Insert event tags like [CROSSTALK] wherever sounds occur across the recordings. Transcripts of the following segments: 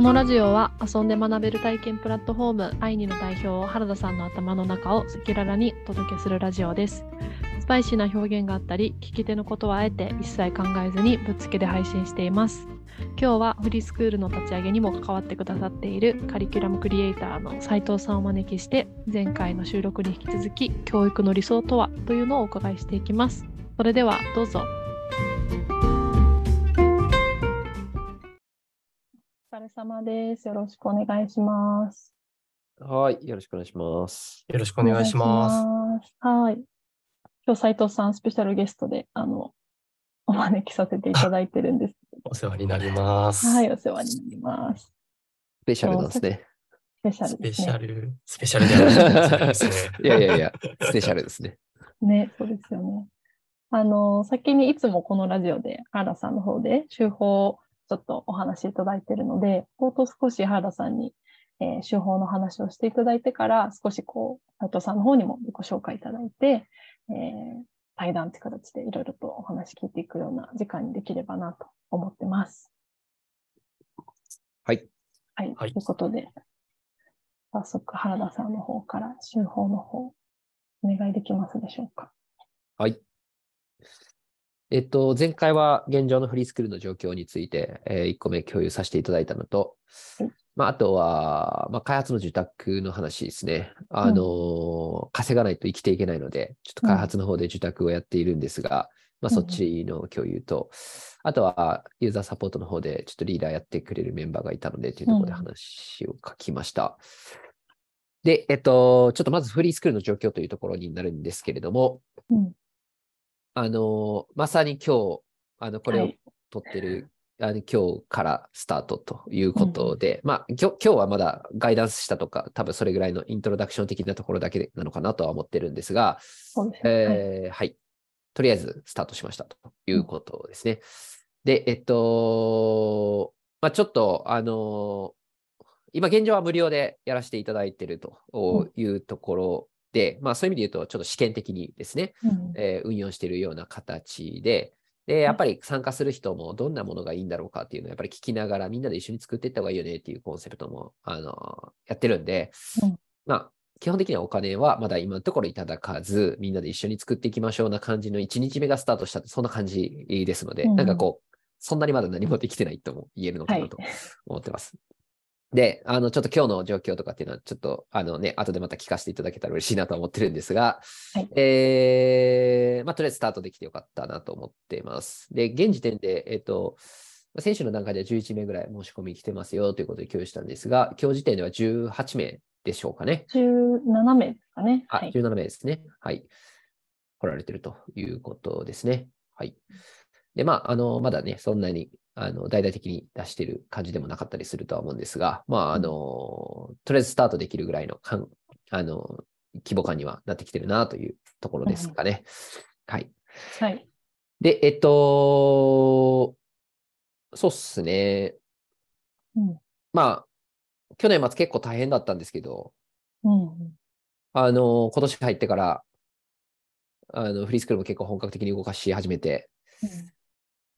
このラジオは遊んで学べる体験プラットフォームアイニの代表原田さんの頭の中を赤裸々にお届けするラジオです。スパイシーな表現があったり、聞き手のことはあえて一切考えずにぶっつけで配信しています。今日はフリースクールの立ち上げにも関わってくださっているカリキュラムクリエイターの斉藤さんをお招きして前回の収録に引き続き教育の理想とはというのをお伺いしていきます。それではどうぞ。お疲れ様です。よろしくお願いします。はい、よろしくお願いします。よろしくお願いします。す。はい。今日斉藤さんスペシャルゲストであのお招きさせていただいてるんです。お世話になります。はい、お世話になります。スペシャルなんですね。スペシャスペルですね。シャル、スペシャルではないですね。いやいやいや、スペシャルですね。[LAUGHS] ね、そうですよね。あの、先にいつもこのラジオで原田さんの方で手法をちょっとお話しいただいているので、冒頭少し原田さんに、えー手法の話をしていただいてから、少しこう、斉藤さんの方にもご紹介いただいて、えー対談という形でいろいろとお話聞いていくような時間にできればなと思ってます。はい。はい。はいということで、早速原田さんの方から手法の方、お願いできますでしょうか？はい。えっと、前回は現状のフリースクールの状況について、え1個目共有させていただいたのとはい、まあ、あとは、まあ、開発の受託の話ですね。あの、稼がないと生きていけないので、ちょっと開発の方で受託をやっているんですが、まあ、うんそっちの共有と、あとはユーザーサポートの方でちょっとリーダーやってくれるメンバーがいたので、というところでうん話を書きました。で、えっと、ちょっとまずフリースクールの状況というところになるんですけれども、うん。あの、まさに今日、あの、これをはい撮ってる、あの今日からスタートということで、まあ、今日今日はまだガイダンスしたとか、多分それぐらいのイントロダクション的なところだけなのかなとは思ってるんですが、そうですね。はいえーはい。とりあえずスタートしましたということですね。で、えっと、まあ、ちょっと、あの今現状は無料でやらせていただいているというところで、まあそういう意味で言うと、ちょっと試験的にですね、うん。えー運用しているような形で、で、やっぱり参加する人もどんなものがいいんだろうかっていうのをやっぱり聞きながらみんなで一緒に作っていった方がいいよねっていうコンセプトも、あのやってるんで、うん。まあ、基本的にはお金はまだ今のところいただかず、みんなで一緒に作っていきましょうな感じの1日目がスタートしたって、そんな感じですので、うん。なんかこう、そんなにまだ何もできてないとも言えるのかはない。と思ってます。で、あの、ちょっと今日の状況とかっていうのは、ちょっと、あのね、後でまた聞かせていただけたら嬉しいなと思ってるんですが、はいえー、まあ、とりあえずスタートできてよかったなと思っています。で、現時点で、えっと、選手の段階では11名ぐらい申し込み来てますよということで共有したんですが、今日時点では18名でしょうかね。17名ですかね。あ、はい。17名ですね。はい。来られてるということですね。はい。で、まあ、あの、まだね、そんなに、あの、大々的に出してる感じでもなかったりするとは思うんですが、まあ、あの、とりあえずスタートできるぐらいのかん、あの、規模感にはなってきてるなというところですかね。はい。はい。で、えっと、そうっすね。うん。まあ、去年末結構大変だったんですけど、うん。あの、今年入ってから、あの、フリースクールも結構本格的に動かし始めて、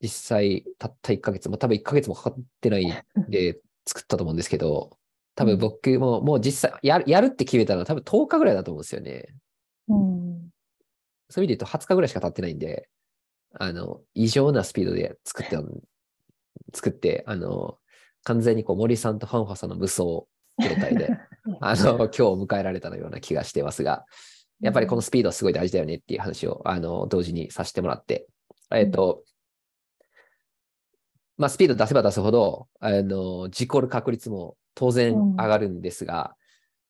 実際、たった1ヶ月も、多分1ヶ月もかかってないで作ったと思うんですけど、多分僕ももう実際やる、やるって決めたのは多分10日ぐらいだと思うんですよね。うん。そういう意味で言うと20日ぐらいしか経ってないんで、あの、異常なスピードで作って、作って、あの、完全にこう森さんとファンファさんの無双状態で、[LAUGHS] あの、今日を迎えられたような気がしてますが、やっぱりこのスピードはすごい大事だよねっていう話を、あの、同時にさせてもらって、えっ、と、まあ、スピード出せば出すほど、あの、事故る確率も当然うん上がるんですが、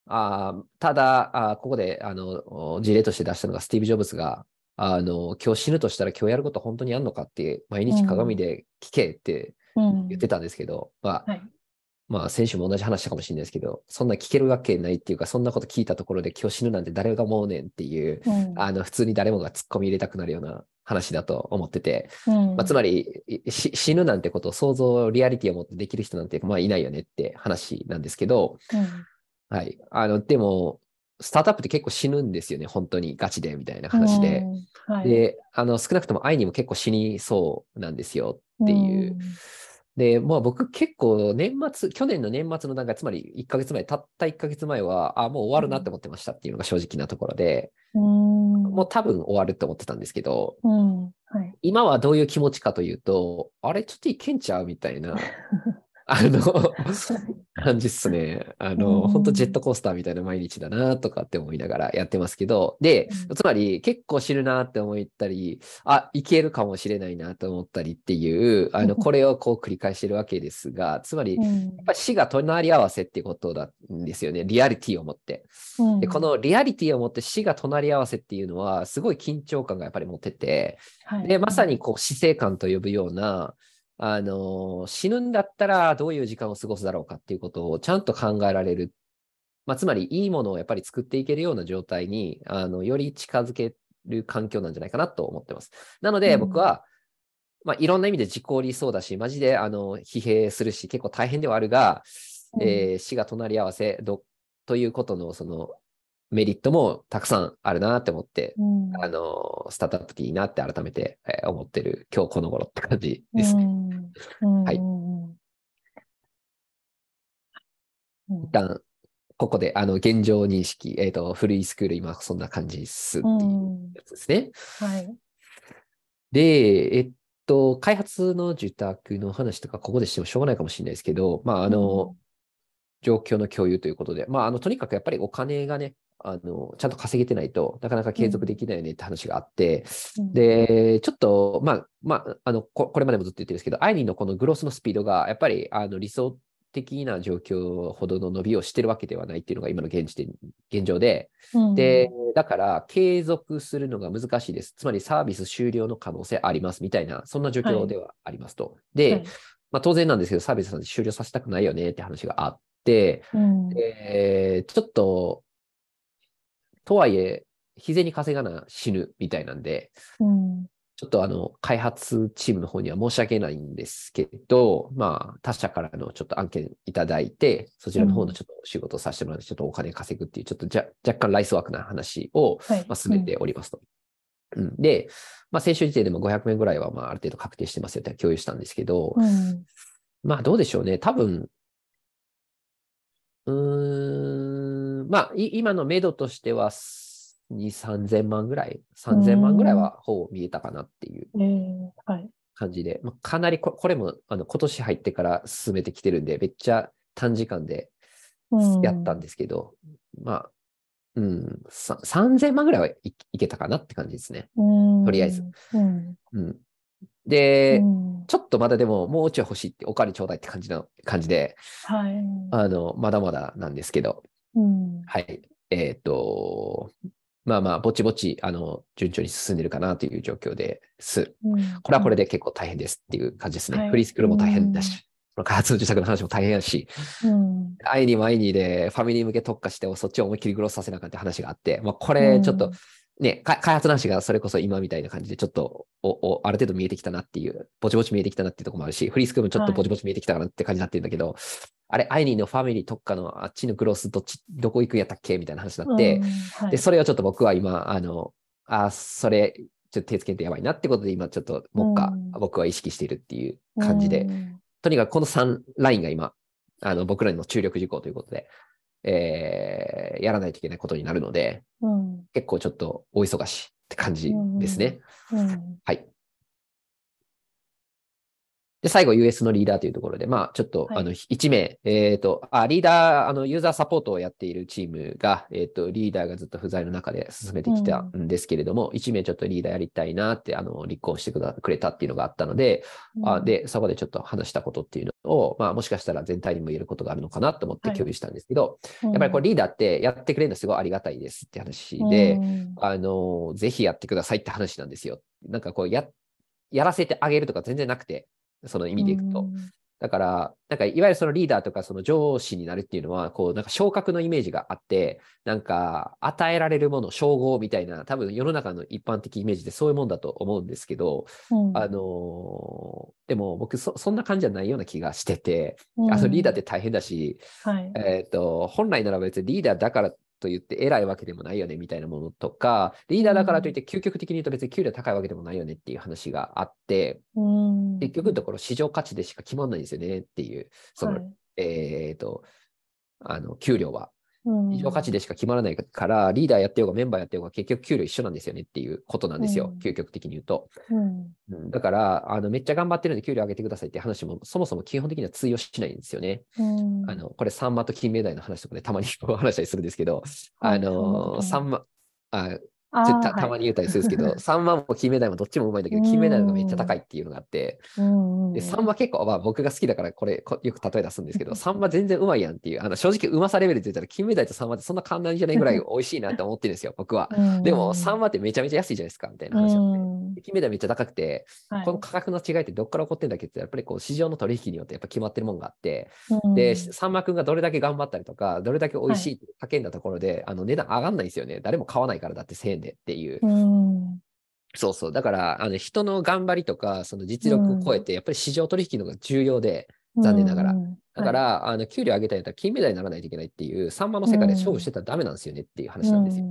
あーただあーここで、あの、事例として出したのがスティーブ・ジョブズが、あの、今日死ぬとしたら今日やること本当にあんのかって、毎日鏡で聞けってうん。言ってたんですけど、まあ、はい。まあ、選手も同じ話したかもしれないですけど、そんな聞けるわけないっていうか、そんなこと聞いたところで今日死ぬなんて誰が思うねんっていう、うん。あの、普通に誰もが突っ込み入れたくなるような話だと思ってて、うんまあ、つまり死ぬなんてことを想像、リアリティを持ってできる人なんて、まあ、いないよねって話なんですけど、うんはい。あの、でも、スタートアップって結構死ぬんですよね、本当にガチでみたいな話で。うんはい、で、あの、少なくとも愛にも結構死にそうなんですよっていう。で、まあ僕結構年末、去年の年末の段階、つまり1ヶ月前、たった1ヶ月前は、あ、もう終わるなって思ってましたっていうのが正直なところで、うん。もう多分終わるって思ってたんですけど、うん。はい。今はどういう気持ちかというと、あれ、ちょっといけんちゃうみたいな、[LAUGHS] [LAUGHS] あの、感じっすね。あの、うん。本当ジェットコースターみたいな毎日だなとかって思いながらやってますけど、でう、ん。つまり結構知るなって思ったり、あ、いけるかもしれないなと思ったりっていう、あの、うん。これをこう繰り返してるわけですが、つまり、やうん。っぱり死が隣り合わせっていうことなんですよね。リアリティを持って。うん。で、このリアリティを持って死が隣り合わせっていうのは、すごい緊張感がやっぱり持ってて、はい。で、まさにこう死生観と呼ぶような、あの死ぬんだったらどういう時間を過ごすだろうかっていうことをちゃんと考えられる。まあ、つまり、いいものをやっぱり作っていけるような状態に、あの、より近づける環境なんじゃないかなと思ってます。なので、うん僕は、まあ、いろんな意味で自己理想だし、マジで、あの、疲弊するし、結構大変ではあるが、うんえー死が隣り合わせどということの、その、メリットもたくさんあるなって思って、うん。あの、スタートアップっていいなって改めて、えー思ってる今日この頃って感じです。ね。うん。はい。一旦、ここで、あの、現状認識、えっ、と、古いスクール、今そんな感じですってういうん。やつですね。はい。で、えっと、開発の受託の話とか、ここでしてもしょうがないかもしれないですけど、まあ、あの、状況の共有ということで、まあ、あの、とにかくやっぱりお金がね、あの、ちゃんと稼げてないとなかなか継続できないよねって話があって、うん、で、ちょっと、まあ、まあ、あの、ここれまでもずっと言ってるんですけど、アイニーのこのグロスのスピードが、やっぱり、あの、理想的な状況ほどの伸びをしてるわけではないっていうのが今の現時点、現状で、うん、で、だから、継続するのが難しいです。つまり、サービス終了の可能性ありますみたいな、そんな状況ではありますと。で、はい。まあ、当然なんですけど、サービスさんで終了させたくないよねって話があって、うん。えーちょっと、とはいえ、日銭稼がな死ぬみたいなんで、うん。ちょっとあの、開発チームの方には申し訳ないんですけど、まあ、他社からのちょっと案件いただいて、そちらの方のちょっとお仕事をさせてもらって、ちょっとお金稼ぐっていう、ちょっとじゃ若干ライスワークな話を、はい。まあ、進めておりますと。うん、で、まあ、先週時点でも500名ぐらいは、まあ、ある程度確定してますよって共有したんですけど、うん。まあ、どうでしょうね。多分、うーん、まあ、い今の目処としては、2、3000万ぐらい、3000万ぐらいはほぼ見えたかなっていう。感じで、まあ、かなりここれもあの今年入ってから進めてきてるんで、めっちゃ短時間でうんやったんですけど、まあ、うん、さ3000万ぐらいはい、いけたかなって感じですね。うんとりあえず。うんうん、で、うんちょっとまだでももうちょい欲しいって、お金ちょうだいって感じの感じで、はい。あの、まだまだなんですけど、うんはい。えっ、と、まあまあ、ぼちぼち、あの、順調に進んでるかなという状況です。うんこれはこれで結構大変ですっていう感じですね。はいフリースクールも大変だし、開発の受託の話も大変だし、うんアイニーもアイニーでファミリー向け特化して、そっちを思いっきりグロスさせなかった話があって、まあ、これちょっと、ね、か開発の話がそれこそ今みたいな感じで、ちょっとおおある程度見えてきたなっていう、ぼちぼち見えてきたなっていうところもあるし、フリースクールもちょっとぼちぼち見えてきたかなって感じになってるんだけど、あれ、アイニーのファミリー特化のあっちのグロスどっち、どこ行くんやったっけみたいな話になって、うんはい。で、それをちょっと僕は今、あの、あ、それ、ちょっと手つけてやばいなってことで、今ちょっと、もっかうん。僕は意識しているっていう感じで、うん。とにかくこの3ラインが今、あの、僕らの注力事項ということで、えーやらないといけないことになるので、うん結構ちょっと大忙しって感じですね。うんはい。で、最後 US のリーダーというところで、まあ、ちょっと、はい。あの、1名、えっ、と、あ、リーダー、あの、ユーザーサポートをやっているチームが、えっ、と、リーダーがずっと不在の中で進めてきたん。ですけれども、1名ちょっとリーダーやりたいなって、あの、立候補してくだくれたっていうのがあったので、あで、そこでちょっと話したことっていうのを、まあ、もしかしたら全体にも言えることがあるのかなと思ってはい。共有したんですけど、やっぱりこれリーダーってやってくれるのすごいありがたいですって話で、うん。あの、ぜひやってくださいって話なんですよ。なんかこう、や、やらせてあげるとか全然なくて、その意味でいくと。だから、なんかいわゆるそのリーダーとかその上司になるっていうのは、こう、なんか昇格のイメージがあって、なんか与えられるもの、称号みたいな、多分世の中の一般的イメージでそういうもんだと思うんですけど、うん。あのでも僕そ、そんな感じじゃないような気がしてて、うん。あのリーダーって大変だし、はい。えっ、と、本来なら別にリーダーだからと言って偉いわけでもないよねみたいなものとか、リーダーだからといって究極的に言うと別に給料高いわけでもないよねっていう話があって、うん。結局のところ市場価値でしか決まんないんですよねっていう、その、はいえっ、と、あの、給料は。うん市場価値でしか決まらないから、リーダーやってようがメンバーやってようが結局給料一緒なんですよねっていうことなんですよ、うん究極的に言うと。うん。うんだから、あのめっちゃ頑張ってるんで給料上げてくださいって話もそもそも基本的には通用しないんですよね。うん。あのこれ、サンマと金目鯛の話とかでたまに話したりするんですけど、はいあのサンマあたたまに言ったりするんですけど、サンマも金目鯛もどっちもうまいんだけど、うん。金目鯛の方がめっちゃ高いっていうのがあって、で、サンマ結構、まあ僕が好きだからこれこよく例え出すんですけど、サンマ全然うまいやんっていう、あの正直うまさレベルで言ったら金目鯛とサンマってそんな簡単じゃないぐらい美味しいなって [LAUGHS] 思ってるんですよ、僕は。[LAUGHS] うんでも、サンマってめちゃめちゃ安いじゃないですか、みたいな話なんで。うん。で金目鯛めっちゃ高くて、はい。この価格の違いってどっから起こってんだっけって、やっぱりこう市場の取引によってやっぱ決まってるもんがあって、うん。で、さんまくんがどれだけ頑張ったりとか、どれだけ美味しいって叫んだところで、あの値段上がんないんですよね。誰も買わないからだって1000円でっていう。うん。そうそう。だから、あの人の頑張りとか、その実力を超えて、やっぱり市場取引の方が重要で、残念ながら。うんだから、あの給料上げたいんだったら金メダルにならないといけないっていう、サンマの世界で勝負してたらダメなんですよねっていう話なんですよ。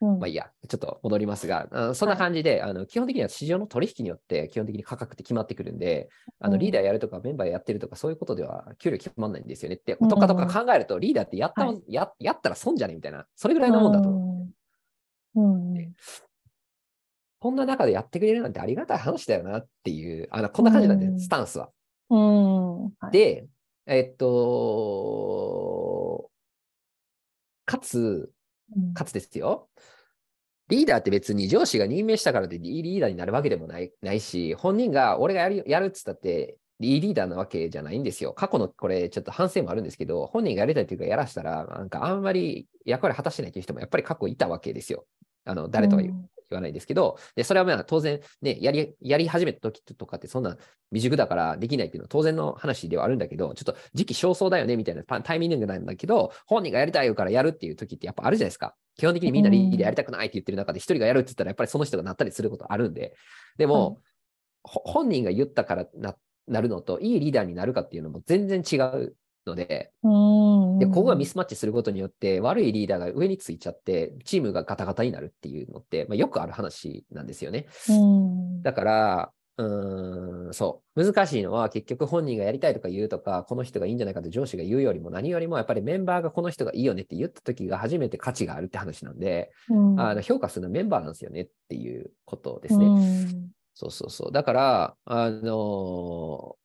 うん。まあいいや、ちょっと戻りますが、あそんな感じで、あの基本的には市場の取引によって基本的に価格って決まってくるんで、あのうん。リーダーやるとかメンバーやってるとかそういうことでは給料決まんないんですよねって、うんとかとか考えるとリーダーってやった,、はい。ややったら損じゃねみたいな、それぐらいのもんだと思う。うんうんこんな中でやってくれるなんてありがたい話だよなっていう、あのこんな感じなんで、うんスタンスは。うんはいで、えっと、かつ、うんかつですよ。リーダーって別に上司が任命したからでリーダーになるわけでもないないし、本人が俺がやるやるっつったって、いいリーダーなわけじゃないんですよ。過去のこれちょっと反省もあるんですけど、本人がやりたいというかやらしたら、なんかあんまり役割果たしてないという人もやっぱり過去いたわけですよ。あの、誰とは言わないですけど、でそれはまあ当然ね、やり、やり始めた時とかってそんな未熟だからできないっていうのは当然の話ではあるんだけど、ちょっと時期尚早だよねみたいなパタイミングなんだけど、本人がやりたいからやるっていう時ってやっぱあるじゃないですか。基本的にみんなリーダーやりたくないって言ってる中で一人がやるって言ったらやっぱりその人がなったりすることあるんで、でも、ほ本人が言ったからななるのと、いいリーダーになるかっていうのも全然違うので、うんで、ここがミスマッチすることによって、悪いリーダーが上についちゃって、チームがガタガタになるっていうのって、まあ、よくある話なんですよね。うんだから、うーん、そう。難しいのは、結局本人がやりたいとか言うとか、この人がいいんじゃないかと上司が言うよりも、何よりもやっぱりメンバーがこの人がいいよねって言った時が初めて価値があるって話なんで、うんあの評価するのはメンバーなんですよねっていうことですね。うんそうそうそう。だから、あのー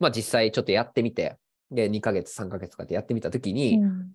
まあ実際ちょっとやってみて、で、2ヶ月、3ヶ月とかってやってみたときに、うん。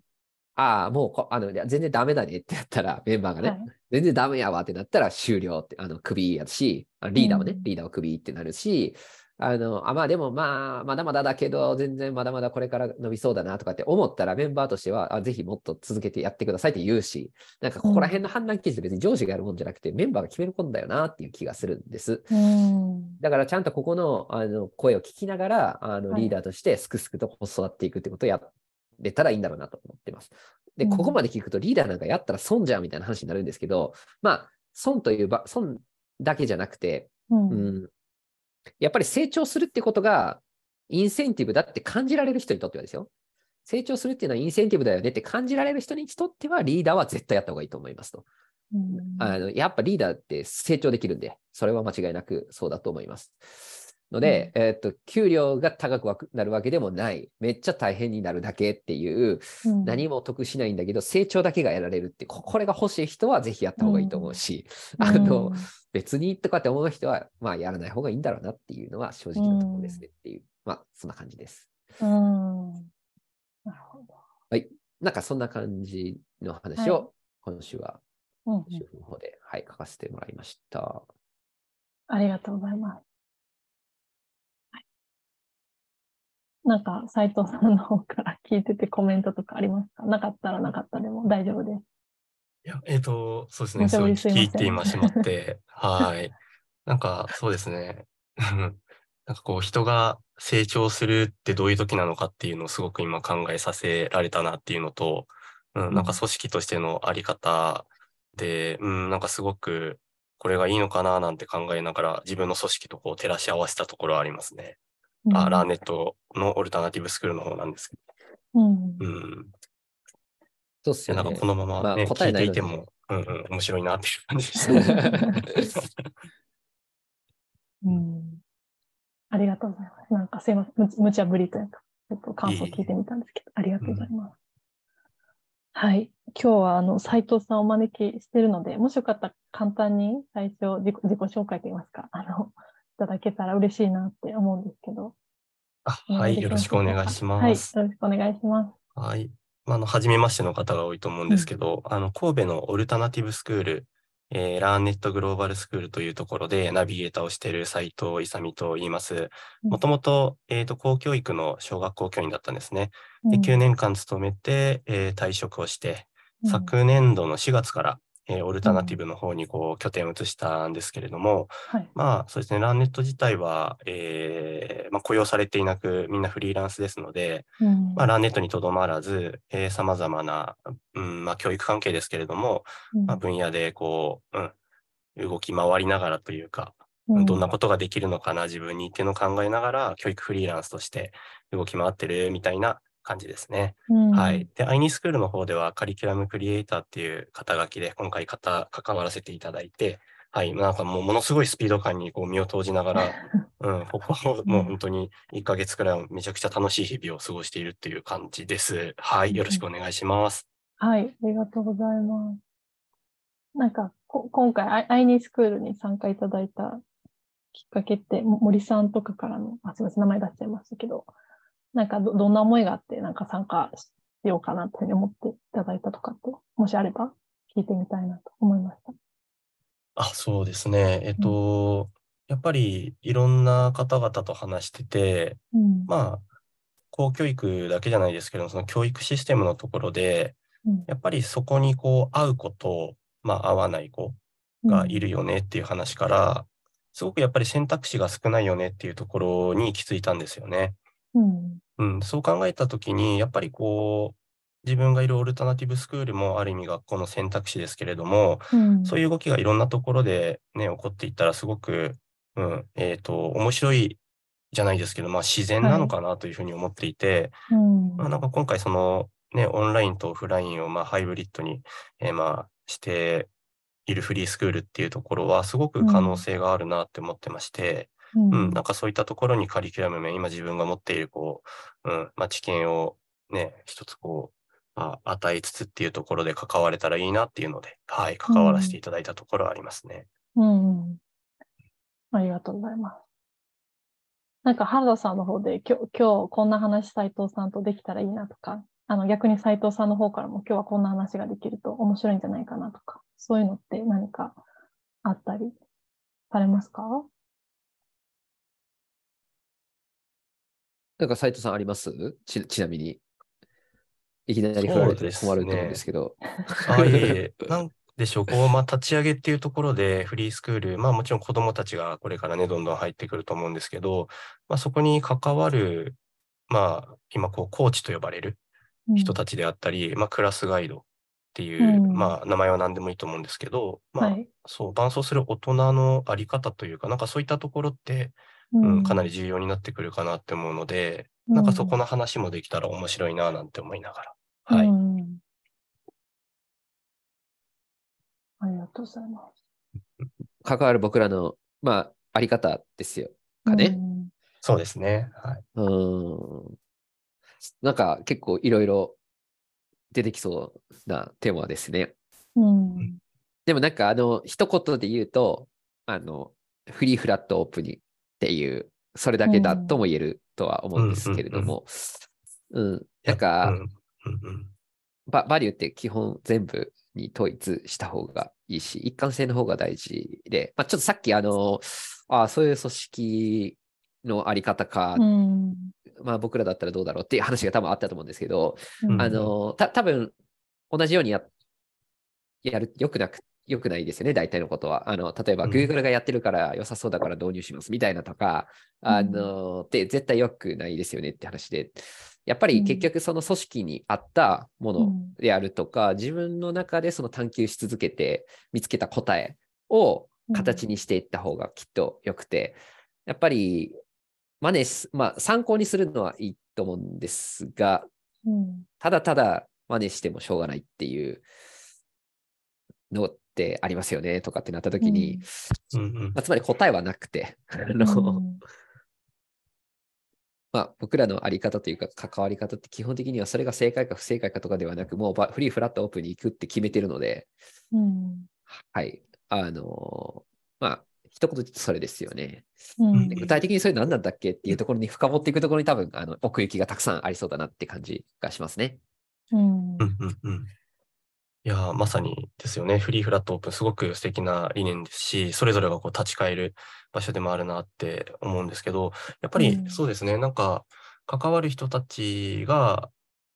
ああ、もうこあの全然ダメだねってやったら、メンバーがね、はい。全然ダメやわってなったら終了って、あの、クビやし、あリーダーもね、うん。リーダーはクビってなるし、あの、あ、まあでもまあ、まだまだだけど、全然まだまだこれから伸びそうだなとかって思ったら、メンバーとしては、あぜひもっと続けてやってくださいって言うし、なんかここら辺の判断基準って別に上司がやるもんじゃなくて、メンバーが決めることだよなっていう気がするんです。うん。だからちゃんとここのあの声を聞きながら、あのはい。リーダーとしてすくすくと育っていくってことをやれたらいいんだろうなと思ってます。で、うん。ここまで聞くとリーダーなんかやったら損じゃんみたいな話になるんですけど、まあ、損というば、損だけじゃなくて、うん。うん、やっぱり成長するってことがインセンティブだって感じられる人にとってはですよ。成長するっていうのはインセンティブだよねって感じられる人にとってはリーダーは絶対やった方がいいと思いますと。うんあのやっぱリーダーって成長できるんで、それは間違いなくそうだと思います。ので、えーっと、給料が高くなるわけでもない、めっちゃ大変になるだけっていう、うん。何も得しないんだけど、成長だけが得られるって、ここれが欲しい人はぜひやった方がいいと思うし、あの、別にとかって思う人は、まあ、やらない方がいいんだろうなっていうのは正直なところですねっていう、まあ、そんな感じです。うん。なるほど。なんかそんな感じの話はい。を、今週は、うんうん。主婦の方で、はい、書かせてもらいました。ありがとうございます。なんか、斉藤さんの方から聞いててコメントとかありますか？なかったらなかったでも大丈夫です。いや、えっ、と、そうですね。すごいりすいません聞いて今しまって、はい。なんか、そうですね。[LAUGHS] なんかこう、人が成長するってどういう時なのかっていうのをすごく今考えさせられたなっていうのと、うん、なんか組織としてのあり方で、うん、なんかすごくこれがいいのかななんて考えながら自分の組織とこう照らし合わせたところはありますね。あ、ラーネットのオルタナティブスクールの方なんですけうんど。うん。いやそうっすよね。なんかこのまま、まあね聞い答えないていても、うんうん、面白いなっていう感じでした。[LAUGHS] うん。ありがとうございます。なんかすいません。む無茶ぶりというか、ちょっと感想聞いてみたんですけど、ありがとうございます。はい。今日は、あの、斉藤さんをお招きしているので、もしよかったら簡単に最初自己、自己紹介といいますか、あの、いただけたら嬉しいなって思うんですけど。あはい、よろしくお願いします。はい。よろしくお願いします。はい。まあ、あの、初めましての方が多いと思うんですけど、あの、神戸のオルタナティブスクール、えーラーネットグローバルスクールというところでナビゲーターをしている斉藤勇と言います。うんもともと、えっ、と、公教育の小学校教員だったんですね。で、うん9年間勤めて、えー退職をして、うん昨年度の4月から、えーオルタナティブの方にこう拠点を移したんですけれども、はい。まあそうですね、ランネット自体は、えーまあ、雇用されていなく、みんなフリーランスですので、うん。まあ、ランネットにとどまらず、えー、様々な、うんまあ、教育関係ですけれども、うん。まあ、分野でこう、うん、動き回りながらというか、うんどんなことができるのかな、自分にっていうのを考えながら、教育フリーランスとして動き回ってるみたいな感じですね。うんはい。で、アイニスクールの方ではカリキュラムクリエイターっていう肩書きで今回関わらせていただいて、はい。なんかもうものすごいスピード感にこう身を投じながら、[LAUGHS] うん、ここはもう本当に1ヶ月くらいめちゃくちゃ楽しい日々を過ごしているっていう感じです。はい。よろしくお願いします。はい、ありがとうございます。なんか、こ今回、アイニースクールに参加いただいたきっかけって、も森さんとかからの、あ、すみません、名前出しちゃいましたけど、なんかど、どんな思いがあって、なんか参加しようかなというふうに思っていただいたとかって、もしあれば聞いてみたいなと思いました。あ、そうですね。えっと、やっぱりいろんな方々と話してて、うん。まあ、公教育だけじゃないですけど、その教育システムのところで、うんやっぱりそこにこう合う子と、まあ合わない子がいるよねっていう話から、すごくやっぱり選択肢が少ないよねっていうところに行き着いたんですよね。うん。うん、そう考えたときに、やっぱりこう、自分がいるオルタナティブスクールもある意味学校の選択肢ですけれども、うん。そういう動きがいろんなところでね、起こっていったらすごく、うん、えっと、面白いじゃないですけど、まあ自然なのかなというふうに思っていて、うん。まあ、なんか今回そのね、オンラインとオフラインをまあハイブリッドに、えーまあしているフリースクールっていうところはすごく可能性があるなって思ってまして、ううん、なんかそういったところにカリキュラム面、今自分が持っているこう、うん、まあ知見をね、一つこう、まあ、与えつつっていうところで関われたらいいなっていうので、はい、関わらせていただいたところはありますね。うんうん。ありがとうございます。なんか原田さんの方で今日、今日こんな話斉藤さんとできたらいいなとか、あの逆に斉藤さんの方からも今日はこんな話ができると面白いんじゃないかなとか、そういうのって何かあったりされますか？なんか斉藤さんあります？ちちなみに。いきなり振られて困ると思うんですけど。あ、いえいえ、[LAUGHS] なんでしょう、こう、まあ、立ち上げっていうところで、フリースクール、まあ、もちろん子どもたちがこれからね、どんどん入ってくると思うんですけど、まあ、そこに関わる、まあ、今、こう、コーチと呼ばれる人たちであったり、まあ、クラスガイドっていう、うん。まあ、名前は何でもいいと思うんですけど、まあ、はい。そう、伴走する大人のあり方というか、なんかそういったところって、ううん、かなり重要になってくるかなって思うので、なんかそこの話もできたら面白いな、なんて思いながら。はい。うんありがとうございます。関わる僕らの、まあ、あり方ですよ。かね。うんそうですね。はい。うーん。なんか結構いろいろ出てきそうなテーマですね。うん。でもなんかあの、一言で言うと、あの、フリーフラットオープニっていう、それだけだとも言えるとは思うんですけれども、うん。なんか、ババリューって基本全部に統一した方がいいし、一貫性の方が大事で、まあ、ちょっとさっきあの、あそういう組織のあり方か、うん。まあ僕らだったらどうだろうっていう話が多分あったと思うんですけど、うん。あの、た多分同じようにややる、よくなく、よくないですよね、大体のことは。あの、例えばうん。Google がやってるから良さそうだから導入しますみたいなとか、あの、で、絶対良くないですよねって話で、やっぱり結局その組織に合ったものであるとか、自分の中でその探求し続けて見つけた答えを形にしていった方がきっと良くて、やっぱり真似す、まあ参考にするのはいいと思うんですが、うん。ただただ真似してもしょうがないっていうのってありますよねとかってなった時に、うんうん。まあ、つまり答えはなくて、あの、うん。[LAUGHS] まあ、僕らのあり方というか関わり方って基本的にはそれが正解か不正解かとかではなく、もうばフリーフラットオープンに行くって決めてるので、うん。はい。あのまあ、一言で言うとそれですよね。うん。で具体的にそれ何なんだっけっていうところに深掘っていくところに多分、あの、奥行きがたくさんありそうだなって感じがしますね。うん。うんうんうんいやー、まさにですよね。フリーフラットオープン、すごく素敵な理念ですし、それぞれがこう立ち返る場所でもあるなって思うんですけど、やっぱりうん。そうですね、なんか関わる人たちが、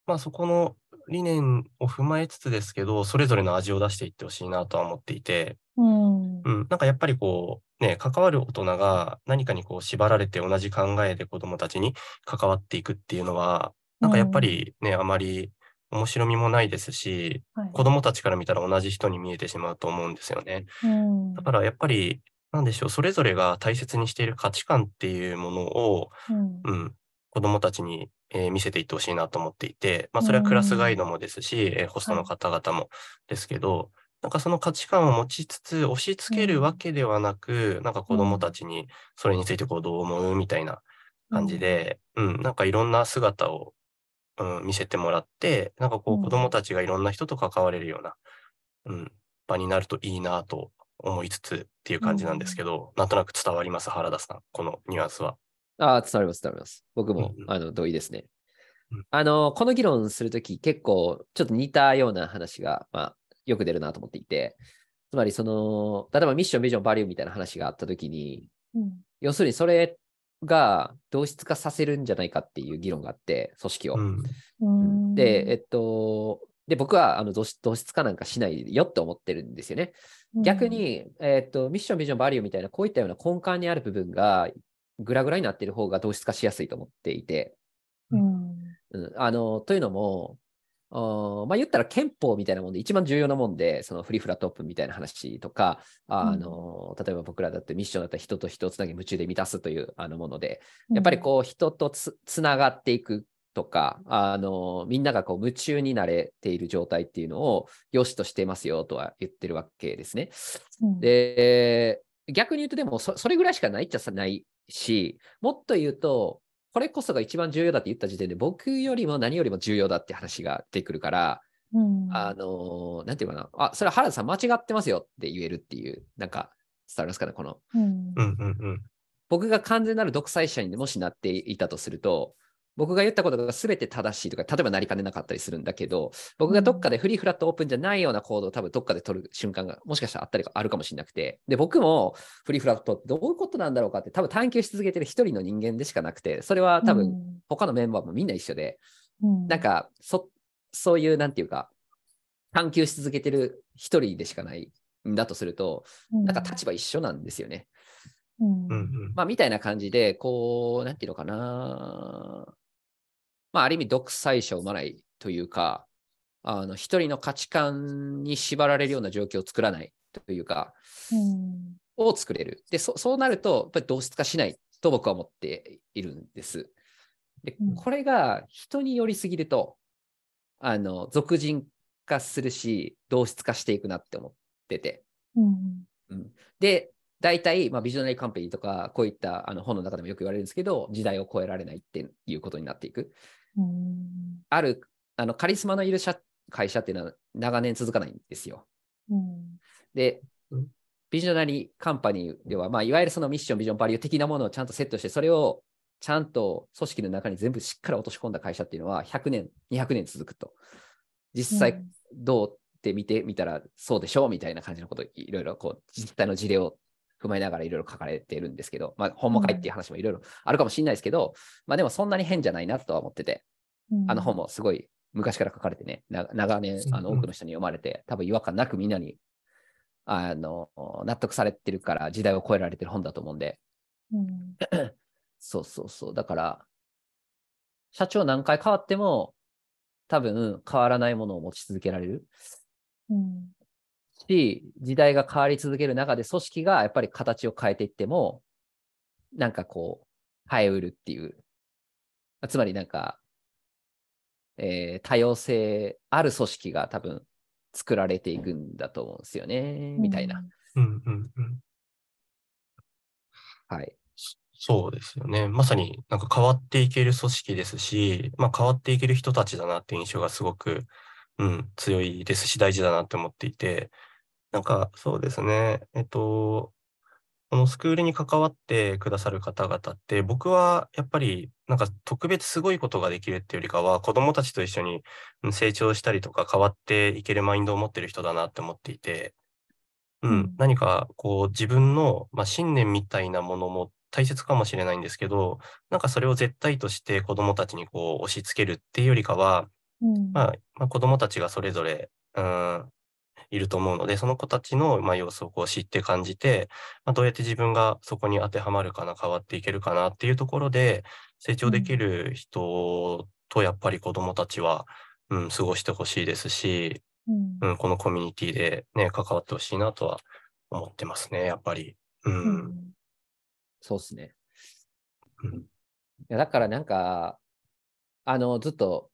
まあそこの理念を踏まえつつですけど、それぞれの味を出していってほしいなとは思っていて、うん。うん、なんかやっぱりこう、ね、関わる大人が何かにこう縛られて同じ考えで子供たちに関わっていくっていうのは、なんかやっぱりね、あまり面白みもないですし、はい。子供たちから見たら同じ人に見えてしまうと思うんですよね。うん。だからやっぱり、なんでしょう、それぞれが大切にしている価値観っていうものを、うん。うん、子供たちに、えー見せていってほしいなと思っていて、まあそれはクラスガイドもですし、えーホストの方々もですけど、なんかその価値観を持ちつつ押し付けるわけではなく、なんか子供たちにそれについてこうどう思うみたいな感じで、うん、なんかいろんな姿を、うん、見せてもらって、なんかこうんう子供たちがいろんな人と関われるような、うん、場になるといいなと思いつつっていう感じなんですけど、なんとなく伝わります、原田さん、このニュアンスは。ああ、伝わります、伝わります。僕も、うんうんあの、同意ですねうん。あの、この議論するとき、結構、ちょっと似たような話が、まあ、よく出るなと思っていて、つまり、その、例えばミッション、ビジョン、バリューみたいな話があったときに、うん要するにそれが同質化させるんじゃないかっていう議論があって、組織を。うん、うん。で、えっと、で、僕はあの同質同質化なんかしないよって思ってるんですよね。逆、に、えっと、ミッション、ビジョン、バリューみたいな、こういったような根幹にある部分が、グラグラになっている方が同質化しやすいと思っていて、うん。うん、あの、というのも、まあ言ったら憲法みたいなもんで一番重要なもんで、そのフリーフラットオープンみたいな話とか、あの、例えば僕らだってミッションだったら人と人をつなぎ夢中で満たすというあのもので、やっぱりこう人とつつながっていくとか、あの、みんながこう夢中になれている状態っていうのを良しとしてますよとは言ってるわけですね。う。ん、で、逆に言うとでもそそれぐらいしかないっちゃないし、もっと言うと、これこそが一番重要だって言った時点で僕よりも何よりも重要だって話が出てくるから、うん、あの、なんていうかな、あ、それは原田さん間違ってますよって言えるっていう、なんか伝わりますかね、この。うんうん、うん、うん。僕が完全なる独裁者にもしなっていたとすると、僕が言ったことが全て正しいとか、例えばなりかねなかったりするんだけど、僕がどっかでフリーフラットオープンじゃないような行動を多分どっかで取る瞬間がもしかしたらあったりあるかもしれなくて、で、僕もフリーフラットってどういうことなんだろうかって多分探求し続けてる一人の人間でしかなくて、それは多分他のメンバーもみんな一緒で、うん、なんかそ、そういうなんていうか、探求し続けてる一人でしかないんだとすると、なんか立場一緒なんですよね。うん。うんうん。まあ、みたいな感じで、こう、なんていうのかな。まあ、ある意味、独裁者を生まないというか、あの、一人の価値観に縛られるような状況を作らないというか、うんを作れる。で、そそうなると、やっぱり同質化しないと僕は思っているんです。でうん、これが人によりすぎると、あの、俗人化するし、同質化していくなって思ってて。うんで、大体、まあ、ビジョナリーカンパニーとか、こういったあの本の中でもよく言われるんですけど、時代を超えられないっていうことになっていく。うんある、あのカリスマのいる社会社っていうのは長年続かないんですよ。うんでうん、ビジョナリーカンパニーでは、まあ、いわゆるそのミッション、ビジョン、バリュー的なものをちゃんとセットして、それをちゃんと組織の中に全部しっかり落とし込んだ会社っていうのは100年、200年続くと。実際どうって見てみたらそうでしょうみたいな感じのことをいろいろこう実際の事例を踏まえながらいろいろ書かれてるんですけど、まあ、本も書いっていう話もいろいろあるかもしれないですけど、まあでもそんなに変じゃないなとは思ってて、うん。あの本もすごい昔から書かれてね、な長年あの多くの人に読まれて、多分違和感なくみんなにあの納得されてるから時代を超えられてる本だと思うんで、うん。[CLEARS THROAT] そうそうそう。だから、社長何回変わっても、多分変わらないものを持ち続けられる。うんし、時代が変わり続ける中で組織がやっぱり形を変えていっても、なんかこう、変えうるっていう。つまりなんか、えー多様性ある組織が多分作られていくんだと思うんですよね、みたいな。。うんうんうん。はい。そうですよね。まさになんか変わっていける組織ですし、まあ変わっていける人たちだなっていう印象がすごく、うん、強いですし大事だなって思っていて、なんかそうですね。えっと、このスクールに関わってくださる方々って、僕はやっぱりなんか特別すごいことができるっていうよりかは、子供たちと一緒にうん成長したりとか変わっていけるマインドを持ってる人だなって思っていて、ううんん、何かこう自分の、まあ、信念みたいなものも大切かもしれないんですけど、なんかそれを絶対として子供たちにこう押し付けるっていうよりかは、うん。まあ、まあ、子供たちがそれぞれ、うん、いると思うので、その子たちの、まあ、様子をこう知って感じて、まあ、どうやって自分がそこに当てはまるかな、変わっていけるかなっていうところで、成長できる人とやっぱり子供たちは、うん、過ごしてほしいですし、うんうん、このコミュニティでね、関わってほしいなとは思ってますね、やっぱり。うん。うんそうですね。うんいやだからなんか、あの、ずっと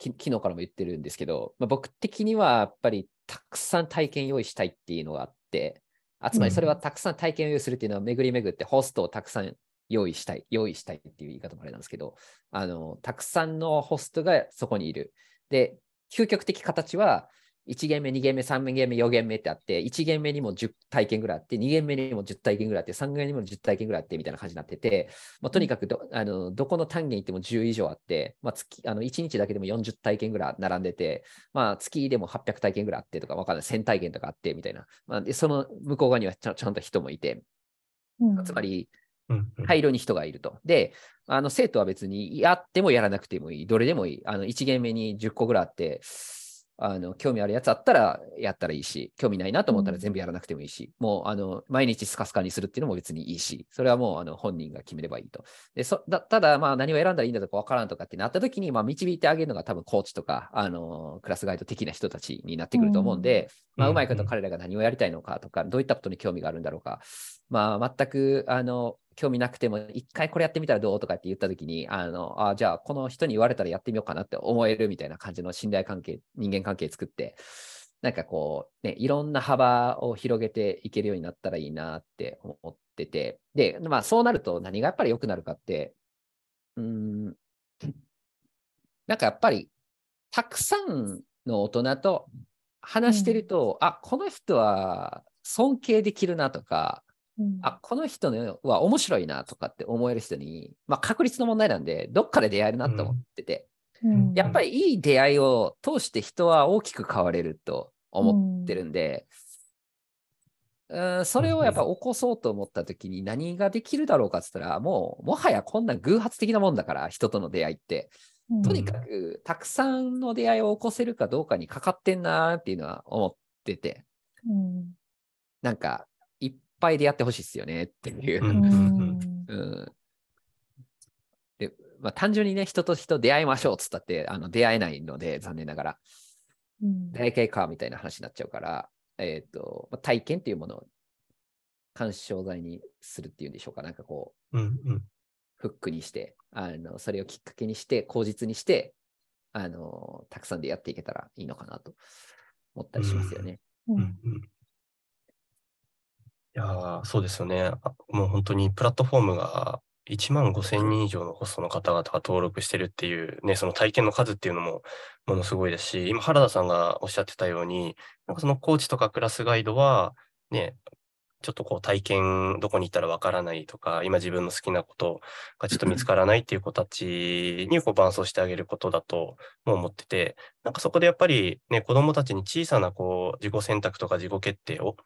き昨日からも言ってるんですけど、まあ、僕的にはやっぱりたくさん体験用意したいっていうのがあって、あつまりそれはたくさん体験を用意するっていうのは巡り巡ってホストをたくさん用意したい、用意したいっていう言い方もあれなんですけど、あの、たくさんのホストがそこにいる。で、究極的形は、1ゲーム目、2ゲーム目、3ゲーム目、4ゲーム目ってあって、1ゲーム目にも10体験ぐらいあって、2ゲーム目にも10体験ぐらいあって、3ゲーム目にも10体験ぐらいあってみたいな感じになってて、まあ、とにかくどあのどこの単元行っても10以上あって、まあ、月あの1日だけでも40体験ぐらい並んでて、まあ、月でも800体験ぐらいあってとか、わかんない、1000体験とかあってみたいな。まあ、でその向こう側にはちゃんちゃんと人もいて、うんつまり大量に人がいると。で、あの生徒は別にやってもやらなくてもいい、どれでもいい。あの1ゲーム目に10個ぐらいあって、あの興味あるやつあったらやったらいいし、興味ないなと思ったら全部やらなくてもいいし、もうあの毎日スカスカにするっていうのも別にいいし、それはもうあの本人が決めればいいと。でそだただ、まあ、何を選んだらいいんだとか分からんとかってなった時に、まあ、導いてあげるのが多分コーチとか、あのクラスガイド的な人たちになってくると思うんで、まあ、うん。うまいこと彼らが何をやりたいのかとか、どういったことに興味があるんだろうか、まあ、全くあの興味なくても、一回これやってみたらどうとかって言ったときに、あのあじゃあ、この人に言われたらやってみようかなって思えるみたいな感じの信頼関係、人間関係作って、なんかこう、ね、いろんな幅を広げていけるようになったらいいなって思ってて、で、まあ、そうなると何がやっぱり良くなるかって、うーん、なんかやっぱり、たくさんの大人と話してると、あ、この人は尊敬できるなとか、うん。あ、この人のは面白いなとかって思える人に、まあ確率の問題なんで、どっかで出会えるなと思ってて、うん。やっぱりいい出会いを通して人は大きく変われると思ってるんで、うんそれをやっぱ起こそうと思った時に何ができるだろうかって言ったら、もうもはやこんな偶発的なもんだから、人との出会いって。とにかくたくさんの出会いを起こせるかどうかにかかってんなーっていうのは思ってて、うん。なんかぱい出会ってほしいっすよねっていう。ううんんうんでまあ、単純にね、人と人出会いましょうっつったってあの出会えないので、残念ながら。うん出会い系かみたいな話になっちゃうから、えっ、と、まあ体験っていうものを干渉剤にするっていうんでしょうか。なんかこう、うんうんフックにして、あのそれをきっかけにして、口実にして、あのたくさんでやっていけたらいいのかなと思ったりしますよね。ううんんうんいやそうですよね。もう本当にプラットフォームが1万5000人以上のホストの方々が登録してるっていうね、その体験の数っていうのもものすごいですし、今原田さんがおっしゃってたように、なんかそのコーチとかクラスガイドは、ね、ちょっとこう体験どこに行ったらわからないとか、今自分の好きなことがちょっと見つからないっていう子たちにこう伴走してあげることだとも思ってて、なんかそこでやっぱりね、子供たちに小さなこう自己選択とか自己決定を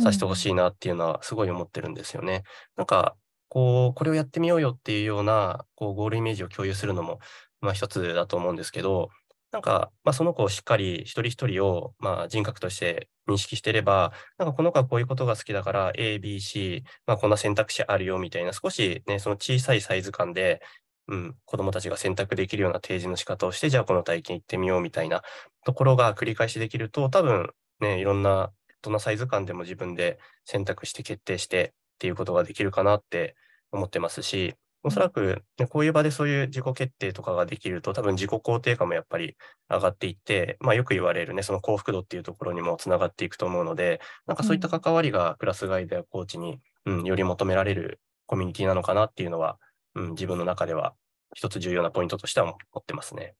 させてほしいなっていうのはすごい思ってるんですよね。なんか、こう、これをやってみようよっていうような、こう、ゴールイメージを共有するのも、まあ一つだと思うんですけど、なんか、まあその子をしっかり一人一人を、まあ人格として認識してれば、なんかこの子はこういうことが好きだから A、B、C、まあこんな選択肢あるよみたいな、少しね、その小さいサイズ感で、うん、子供たちが選択できるような提示の仕方をして、じゃあこの体験行ってみようみたいなところが繰り返しできると、多分ね、いろんなどんなサイズ感でも自分で選択して決定してっていうことができるかなって思ってますし、おそらく、ね、こういう場でそういう自己決定とかができると、多分自己肯定感もやっぱり上がっていって、まあよく言われるね、その幸福度っていうところにもつながっていくと思うので、なんかそういった関わりがクラスガイドやコーチに、うん、より求められるコミュニティなのかなっていうのは、うん、自分の中では一つ重要なポイントとしては思ってますね。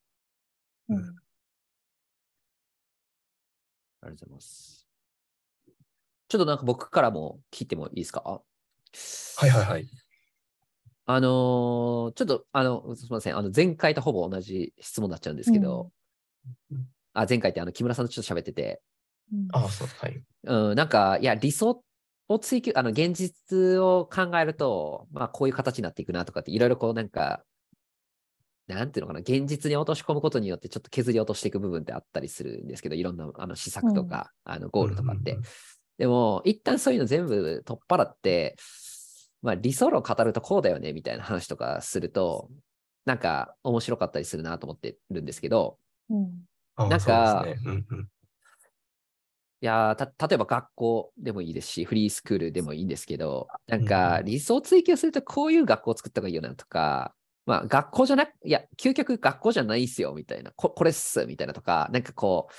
うん、ありがとうございます。ちょっとなんか僕からも聞いてもいいですか？はいはいはい。あのーちょっと、あの、すみません。あの、前回とほぼ同じ質問になっちゃうんですけど、うんあ、前回ってあの、木村さんとちょっと喋ってて、うんああ、そう、はい。うん、なんか、いや、理想を追求、あの、現実を考えると、まあ、こういう形になっていくなとかって、いろいろこう、なんか、なんていうのかな、現実に落とし込むことによって、ちょっと削り落としていく部分ってあったりするんですけど、いろんな、あの、施策とか、あの、ゴールとかってうんうん。でも、一旦そういうの全部取っ払って、まあ、理想論語るとこうだよね、みたいな話とかすると、なんか、面白かったりするなと思ってるんですけど、うんなんかそうですね。うんうん。いや例えば学校でもいいですし、フリースクールでもいいんですけど、なんか理想を追求するとこういう学校を作った方がいいよなとか、まあ学校じゃなく、いや、究極学校じゃないっすよみたいな、ここれっすみたいなとか、なんかこう、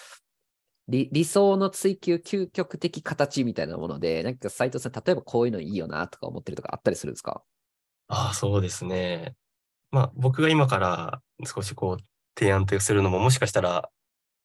理理想の追求、究極的形みたいなもので、なんか斉藤さん、例えばこういうのいいよなとか思ってるとかあったりするんですか？ああ、そうですね。まあ、僕が今から少しこう、提案とするのも、もしかしたら、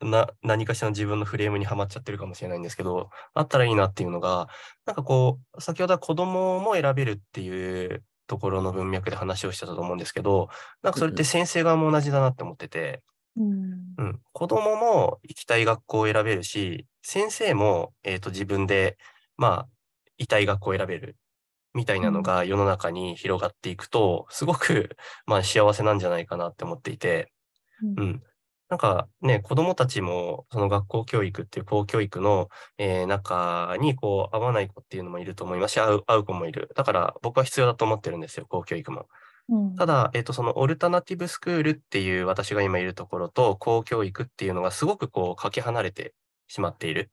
な、何かしらの自分のフレームにはまっちゃってるかもしれないんですけど、あったらいいなっていうのが、なんかこう、先ほどは子供も選べるっていうところの文脈で話をしてたと思うんですけど、なんかそれって先生側も同じだなって思ってて、うんうん、子供も行きたい学校を選べるし、先生も、えーと自分で、まあ、いたい学校を選べるみたいなのが世の中に広がっていくと、すごく、まあ、幸せなんじゃないかなって思っていて、うんうん。なんかね、子供たちも、その学校教育っていう公教育の、えー中に、こう、合わない子っていうのもいると思いますし、合う、合う子もいる。だから、僕は必要だと思ってるんですよ、公教育も。うん。ただ、えっと、そのオルタナティブスクールっていう私が今いるところと公教育っていうのがすごくこうかけ離れてしまっている、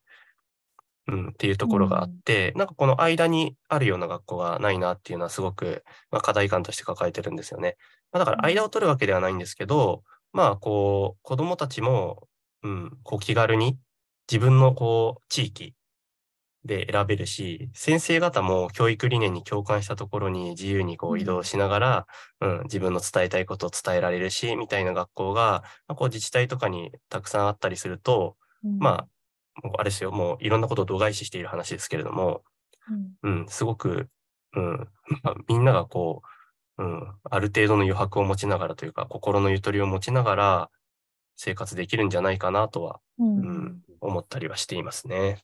うん、っていうところがあって、なんかこの間にあるような学校がないなっていうのはすごく、まあ、課題感として抱えてるんですよね。まあ、だから間を取るわけではないんですけど、まあこう子供たちも、うん、こう気軽に自分のこう地域で選べるし、先生方も教育理念に共感したところに自由にこう移動しながら、うん、自分の伝えたいことを伝えられるし、みたいな学校が、まあ、こう自治体とかにたくさんあったりすると、まあ、もうあれですよ、もういろんなことを度外視している話ですけれども、うん。うん、すごく、うん、まあみんながこう、うん、ある程度の余白を持ちながらというか、心のゆとりを持ちながら生活できるんじゃないかなとは、うん。うん、思ったりはしていますね。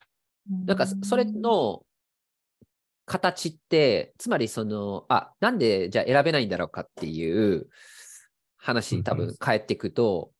なんか、それの形って、つまりその、あ、なんでじゃあ選べないんだろうかっていう話に多分返ってくと、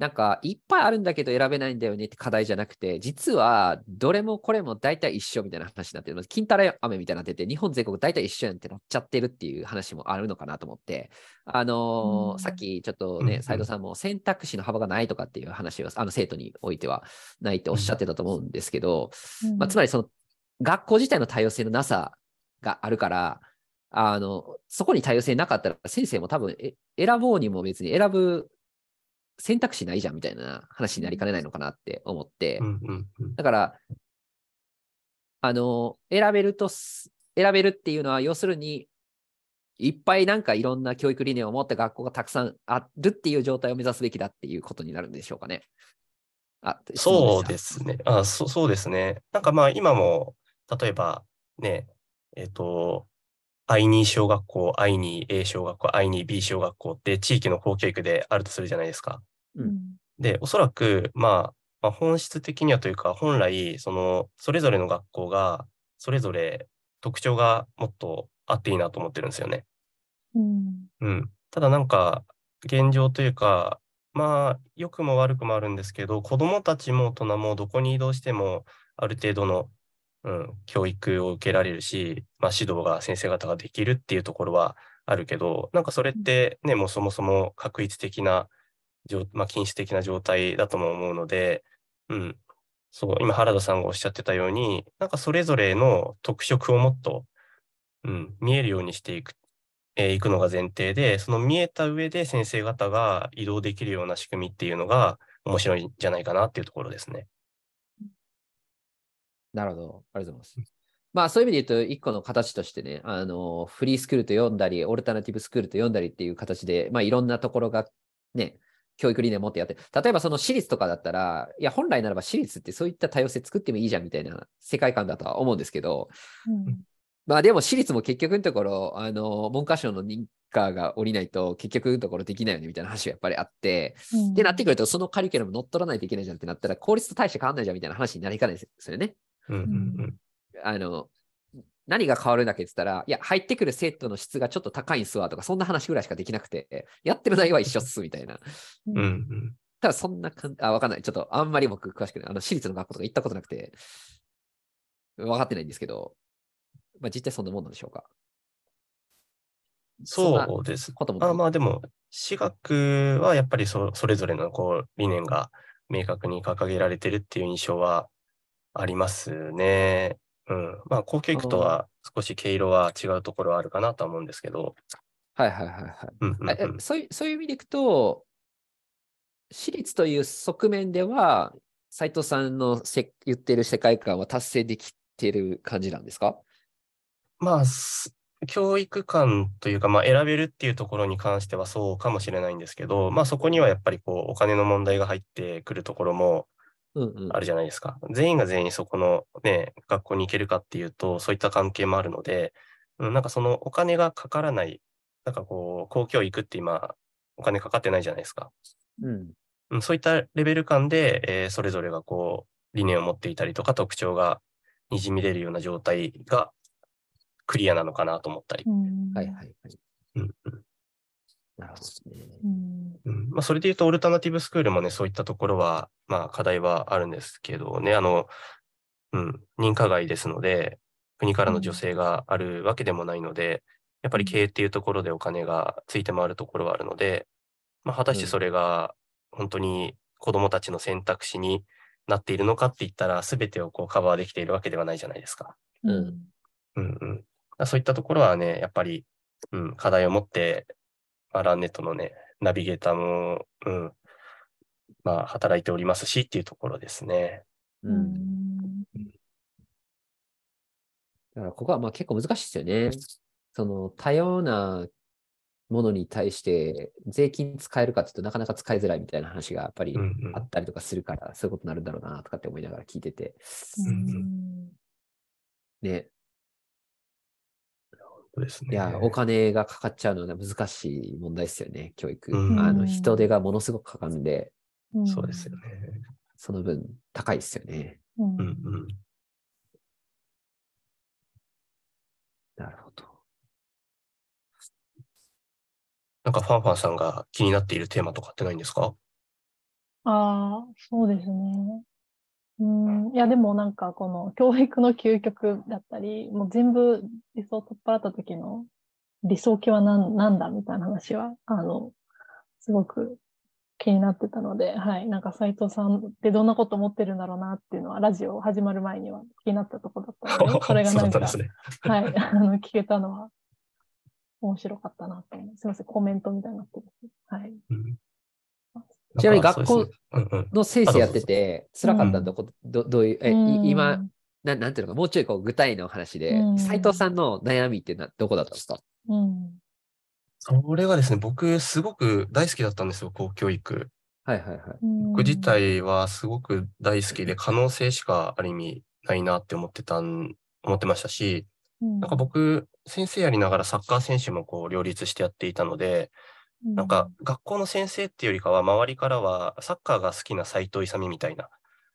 なんかいっぱいあるんだけど選べないんだよねって課題じゃなくて、実はどれもこれも大体一緒みたいな話になってる。金たら飴みたいになってて、日本全国大体一緒やんってなっちゃってるっていう話もあるのかなと思って、あのーうん。さっきちょっとね、うん。うん斉藤さんも選択肢の幅がないとかっていう話を、あの生徒においてはないっておっしゃってたと思うんですけど、まあ、つまりその学校自体の多様性のなさがあるから、あの、そこに多様性なかったら先生も多分え選ぼうにも別に選ぶ選択肢ないじゃんみたいな話になりかねないのかなって思って、うんうんうんだから、あの、選べるとす、選べるっていうのは要するに、いっぱいなんかいろんな教育理念を持った学校がたくさんあるっていう状態を目指すべきだっていうことになるんでしょうかね。あそうですね。あそそうですね。なんかまあ今も、例えばね、えっ、と、I2 小学校、I2A 小学校、I2B 小学校って地域の公教育であるとするじゃないですか。うんで、おそらく、まあ、まあ、本質的にはというか、本来、その、それぞれの学校が、それぞれ特徴がもっとあっていいなと思ってるんですよね。うんうん。ただなんか、現状というか、まあ、良くも悪くもあるんですけど、子どもたちも大人もどこに移動しても、ある程度の、うん、教育を受けられるし、まあ、指導が先生方ができるっていうところはあるけど、なんかそれってね、もうそもそも確一的な、状まあ、禁止的な状態だとも思うので、うん。そう、今原田さんがおっしゃってたように、なんかそれぞれの特色をもっと、うん、見えるようにしていくえー行くのが前提で、その見えた上で先生方が移動できるような仕組みっていうのが面白いんじゃないかなっていうところですね。なるほど。ありがとうございます。まあそういう意味で言うと、一個の形としてね、あの、フリースクールと読んだり、オルタナティブスクールと読んだりっていう形で、まあいろんなところがね、教育理念を持ってやって、例えばその私立とかだったら、いや、本来ならば私立ってそういった多様性作ってもいいじゃんみたいな世界観だとは思うんですけど、うんまあでも私立も結局のところ、あの、文科省の認可が下りないと結局のところできないよねみたいな話がやっぱりあって、うんでなってくると、そのカリキュラム乗っ取らないといけないじゃんってなったら、効率と大して変わんないじゃんみたいな話になりかねないですよね。うん。あの、何が変わるん。だっけって言ったら、いや、入ってくる生徒の質がちょっと高いん。すわとか、そん。な話ぐらいしかできなくて、やってる内容は一緒っすみたいな。うん。うん。ただそん。な感じ、あ、わかん。ない。ちょっとあん。まり僕詳しくない。あの、私立の学校とか行ったことなくて、分かってないん。ですけど、まあ実際そん。なもん。なん。でしょうか。そうです。こともあまあでも、私学はやっぱりそそれぞれのこう理念が明確に掲げられてるっていう印象はありますね。うん。まあ、公教育とは少し毛色は違うところはあるかなとは思うんですけど。はいはいはいはい。うんうんうんそういうそういう意味でいくと、私立という側面では、斉藤さんのせ言ってる世界観は達成できてる感じなんですか？まあ、す教育観というか、まあ、選べるっていうところに関してはそうかもしれないんですけど、まあ、そこにはやっぱりこうお金の問題が入ってくるところも。あるじゃないですか。全員が全員そこのね、学校に行けるかっていうと、そういった関係もあるので、うん、なんかそのお金がかからない、なんかこう、公教育って今、お金かかってないじゃないですか。うん。うん、そういったレベル感で、えーそれぞれがこう、理念を持っていたりとか、特徴がにじみ出るような状態がクリアなのかなと思ったり。うんはいはいはい。うんうんなるほどね。うんうんまあ、それで言うと、オルタナティブスクールもね、そういったところは、まあ、課題はあるんですけどね、あの、うん、認可外ですので、国からの助成があるわけでもないので、やっぱり経営っていうところでお金がついて回るところはあるので、まあ、果たしてそれが本当に子供たちの選択肢になっているのかって言ったら、すべてをこうカバーできているわけではないじゃないですか。うんうんうん。そういったところはね、やっぱり、うん、課題を持って、まあ、ランネットのね、ナビゲーターも、うん、まあ、働いておりますしっていうところですね。う。うんんだからここはまあ結構難しいですよね。その多様なものに対して税金使えるかっていうとなかなか使いづらいみたいな話がやっぱりあったりとかするから、そういうことになるんだろうなとかって思いながら聞いてて。うんね。そうですね。いや、お金がかかっちゃうのが難しい問題ですよね、教育。うんあの人手がものすごくかかるんで、うんそうですよね。その分高いですよね。うんうんうん。なるほど。なんかファンファンさんが気になっているテーマとかってないんですか？ああ、そうですね。うん、いや、でもなんかこの教育の究極だったり、もう全部理想を取っ払った時の理想形は何なんだみたいな話は、あの、すごく気になってたので、はい、なんか斉藤さんってどんなこと思ってるんだろうなっていうのは、ラジオ始まる前には気になったところだったので、[LAUGHS] それがなんか、ね。はい、[LAUGHS] あの、聞けたのは面白かったなと思う。すみません、コメントみたいになってます。はい。うんちなみに学校そうですね。うんうん。の先生やってて、辛かったとこ、どどういう、え、いうん。今、ななんていうのか、もうちょいこう具体の話でう、ん。斉藤さんの悩みってどこだったんですか？うん。それがですね、僕すごく大好きだったんですよ、公教育。はいはいはい。僕僕自体はすごく大好きで、可能性しかある意味ないなって思ってたん、思ってましたし、ななんか、僕、先生やりながらサッカー選手もこう両立してやっていたので、なんか学校の先生っていうよりかは、周りからはサッカーが好きな斎藤勇みたいな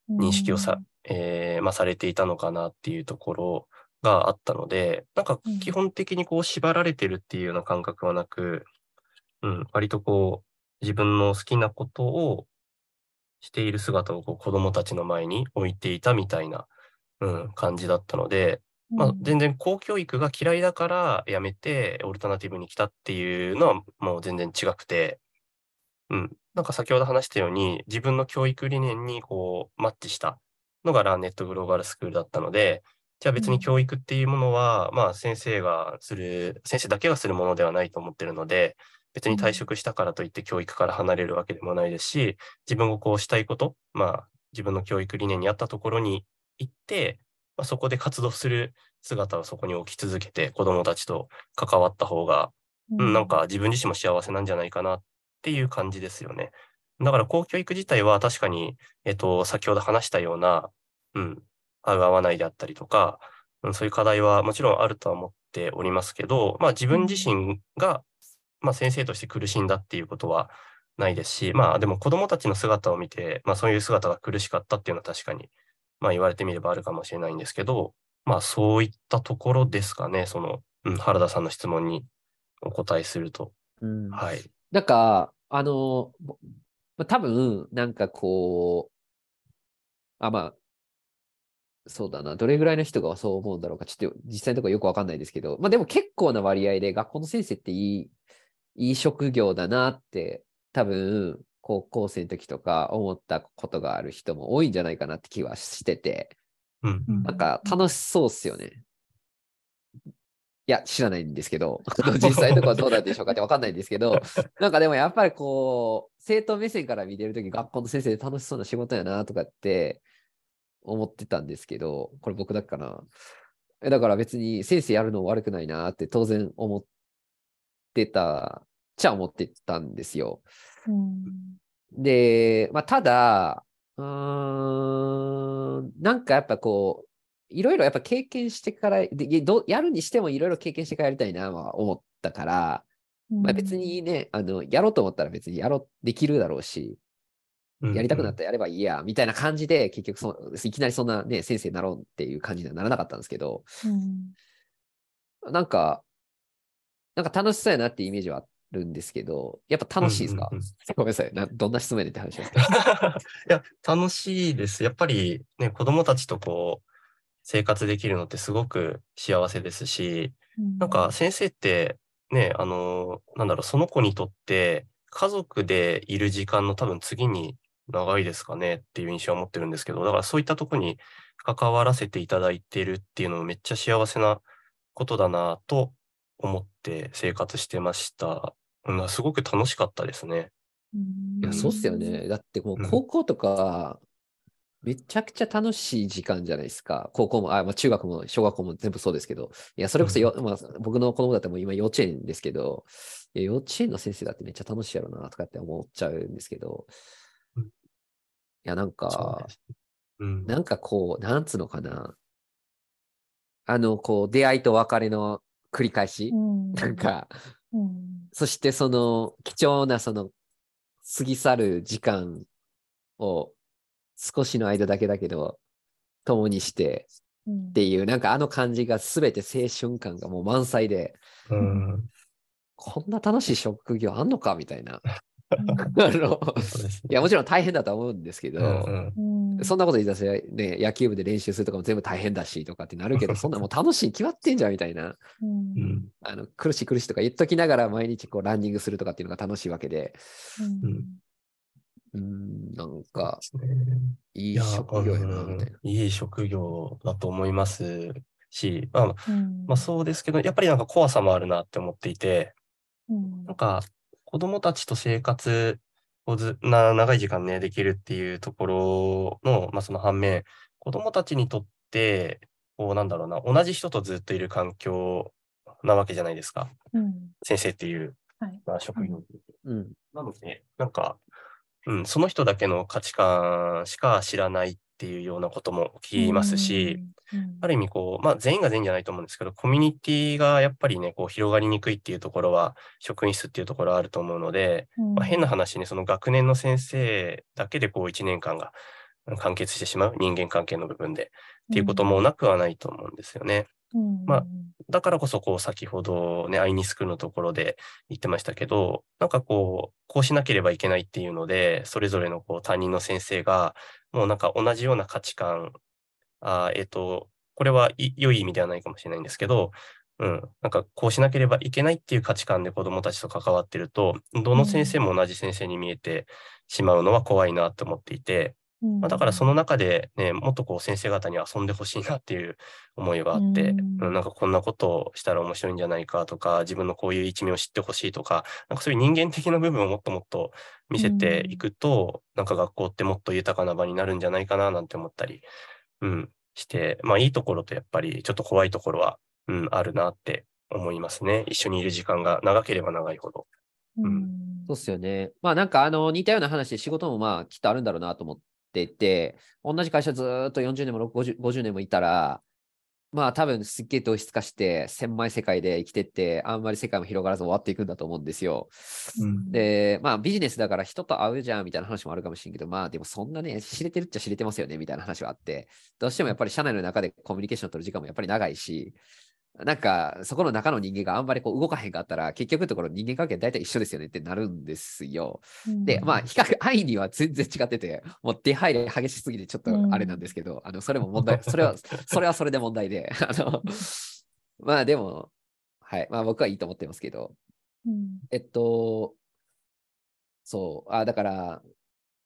認識をさ、えーまあ、されていたのかなっていうところがあったので、なんかうん。基本的にこう縛られてるっていうような感覚はなく、うん、割とこう自分の好きなことをしている姿をこう子供たちの前に置いていたみたいな、うん、感じだったので、まあ、全然公教育が嫌いだからやめてオルタナティブに来たっていうのはもう全然違くて、うん。なんか先ほど話したように自分の教育理念にこうマッチしたのがランネットグローバルスクールだったので、じゃあ別うん。に教育っていうものは、まあ先生がする、先生だけがするものではないと思ってるので、別に退職したからといって教育から離れるわけでもないですし、自分がこうしたいこと、まあ自分の教育理念に合ったところに行って、まあ、そこで活動する姿をそこに置き続けて子供たちと関わった方が、うん、なんか自分自身も幸せなんじゃないかなっていう感じですよね。だから公教育自体は確かに、えっと、先ほど話したような、うん、合う合わないであったりとか、うん、そういう課題はもちろんあるとは思っておりますけど、まあ自分自身が、まあ先生として苦しんだっていうことはないですし、まあでも子供たちの姿を見て、まあそういう姿が苦しかったっていうのは確かに、まあ言われてみればあるかもしれないんですけど、まあそういったところですかね、その、うん、原田さんの質問にお答えすると。うん。はい。なんか、あの、ぼまあ多分、なんかこう、あ、まあ、そうだな、どれぐらいの人がそう思うんだろうか、ちょっと実際のところよくわかんないですけど、まあでも結構な割合で学校の先生っていい、いい職業だなって、多分、高校生の時とか思ったことがある人も多いんじゃないかなって気はしてて、うん。うんなんか楽しそうっすよね。いや、知らないんですけど、[LAUGHS] 実際のところはどうなんでしょうかって [LAUGHS] わかんないんですけど、なんかでもやっぱりこう、生徒目線から見てるとき、学校の先生で楽しそうな仕事やなとかって思ってたんですけど、これ僕だっけかな。えだから別に先生やるの悪くないなって当然思ってた、ちゃ思ってたんですよ。うん。で、まあ、ただ、うーん、なんかやっぱこう、いろいろやっぱ経験してから、でどやるにしてもいろいろ経験してからやりたいなは思ったから、まあ、別にね、あの、やろうと思ったら別にやろう、できるだろうし、やりたくなったらやればいいや、みたいな感じで、結局そ、いきなりそんなね、先生になろうっていう感じにはならなかったんですけど、うん。なんか、なんか楽しそうやなっていうイメージはあるんですけど、やっぱ楽しいですか、うんうんうん。ごめんなさい。な。どんな質問やねんって話ですかいや、楽しいです。やっぱりね、子供たちとこう、生活できるのってすごく幸せですし、なんか先生ってね、あの、なんだろう、その子にとって家族でいる時間の多分次に長いですかね？っていう印象を持ってるんですけど、だからそういったとこに関わらせていただいてるっていうのもめっちゃ幸せなことだなと思って生活してました。うん、すごく楽しかったですね。いや、そうっすよね。だってもううん高校とか、めちゃくちゃ楽しい時間じゃないですか。高校も、あ、まあ、中学も小学校も全部そうですけど。いや、それこそよ、まあ、僕の子供だってもう今幼稚園ですけど、いや幼稚園の先生だってめっちゃ楽しいやろなとかって思っちゃうんですけど。うんいや、なんかうん。なんかこう、なんつうのかな。あの、こう、出会いと別れの繰り返し。なんか、うん。そしてその貴重なその過ぎ去る時間を少しの間だけだけど共にしてうん。っていうなんかあの感じが全て青春感がもう満載でうん、こんな楽しい職業あんのかみたいな。う [LAUGHS] んあのいやもちろん大変だとは思うんですけど、うんうん。うんそんなこと言い出せね、野球部で練習するとかも全部大変だしとかってなるけど、[LAUGHS] そんなもう楽しいに決まってんじゃんみたいな。うん。うん。あの苦しい苦しいとか言っときながら毎日こうランニングするとかっていうのが楽しいわけで、うん。うん、なんかいいいや職業やな、うんみたいな。いい職業だと思いますし、まあ、うん。まあそうですけど、やっぱりなんか怖さもあるなって思っていて、うん。なんか子供たちと生活をずな長い時間ね、できるっていうところの、まあその反面、子供たちにとって、こうなんだろうな、同じ人とずっといる環境なわけじゃないですか。うん先生っていう、はいまあ、職業。うん。なので、なんか、うん、その人だけの価値観しか知らないっていうようなことも聞きますし、、うんある意味こう、まあ全員が全員じゃないと思うんですけど、コミュニティがやっぱりね、こう広がりにくいっていうところは、職員室っていうところはあると思うので、まあ、変な話にその学年の先生だけでこう1年間が完結してしまう人間関係の部分でっていうこともなくはないと思うんですよね。うん。まあだからこそこう先ほどね、アイニスクのところで言ってましたけど、なんかこう、こうしなければいけないっていうので、それぞれのこう担任の先生が、もうなんか同じような価値観、あえっ、と、これはい良い意味ではないかもしれないんですけど、うん、なんかこうしなければいけないっていう価値観で子どもたちと関わってると、どの先生も同じ先生に見えてしまうのは怖いなと思っていて、まあ、だからその中でね、もっとこう先生方に遊んでほしいなっていう思いがあって、うんうんなんかこんなことをしたら面白いんじゃないかとか、自分のこういう一面を知ってほしいとか、なんかそういう人間的な部分をもっともっと見せていくと、なんか学校ってもっと豊かな場になるんじゃないかななんて思ったり、うん、して、まあいいところとやっぱりちょっと怖いところは、うん、あるなって思いますね。一緒にいる時間が長ければ長いほど。うんそうっすよね。まあなんかあの似たような話で仕事もまあきっとあるんだろうなと思っていて、同じ会社ずーっと40年も 50, 50年もいたら、まあ多分すっげえ同質化して狭い世界で生きてって、あんまり世界も広がらず終わっていくんだと思うんですよ。うんで、まあビジネスだから人と会うじゃんみたいな話もあるかもしれんけど、まあでもそんなね、知れてるっちゃ知れてますよねみたいな話はあって、どうしてもやっぱり社内の中でコミュニケーションを取る時間もやっぱり長いし、なんかそこの中の人間があんまりこう動かへんかったら、結局のところ人間関係大体一緒ですよねってなるんですよ。で、まあ比較、愛には全然違ってて、もう出入り激しすぎてちょっとあれなんですけど、あの、それも問題、[LAUGHS] それは、それはそれで問題で、[LAUGHS] あの、まあでも、はい、まあ僕はいいと思ってますけど、うん。えっと、そう、あだから、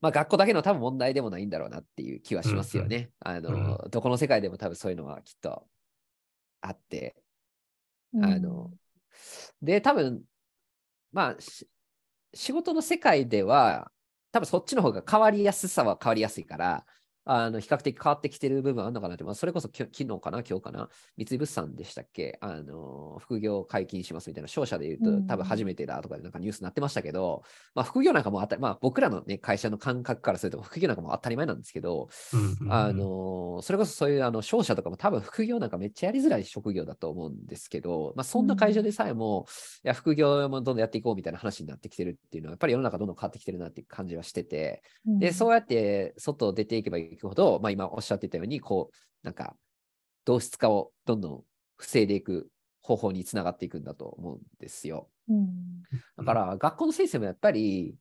まあ学校だけの多分問題でもないんだろうなっていう気はしますよね。あの、どこの世界でも多分そういうのはきっとあって、あの、で、多分、まあ、し仕事の世界では、多分そっちの方が変わりやすさは変わりやすいから、あの比較的変わってきてる部分あるのかなって、まあ、それこそ昨日かな、今日かな、三井物産でしたっけ、あの副業解禁しますみたいな、商社で言うと、うん。多分初めてだとかでなんかニュースになってましたけど、まあ、副業なんかも当たり、まあ、僕らの、ね、会社の感覚からすると、副業なんかも当たり前なんですけど、うんうんあのそれこそそういうあの商社とかも多分副業なんかめっちゃやりづらい職業だと思うんですけど、まあ、そんな会社でさえも、いや副業もどんどんやっていこうみたいな話になってきてるっていうのは、やっぱり世の中どんどん変わってきてるなっていう感じはしてて、で、そうやって外出ていけばいくほど、まあ、今おっしゃってたように、こう、なんか、同質化をどんどん防いでいく方法につながっていくんだと思うんですよ。うんだから、学校の先生もやっぱり、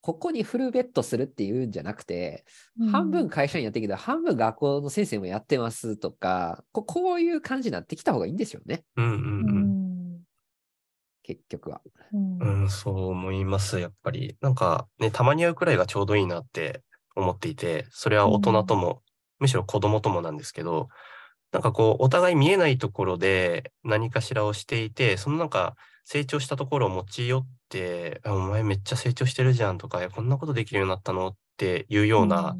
ここにフルベットするっていうんじゃなくて、うん半分会社員やってるけど、半分学校の先生もやってますとか、ここういう感じになってきた方がいいんですよね、うんうんううんん結局は。うんうん、そう思います、やっぱり。なんかね、たまに会うくらいがちょうどいいなって思っていて、それは大人とも、むしろ子供ともなんですけど、なんかこう、お互い見えないところで何かしらをしていて、そのなんか成長したところを持ち寄って、あお前めっちゃ成長してるじゃんとか、えこんなことできるようになったの？っていうような、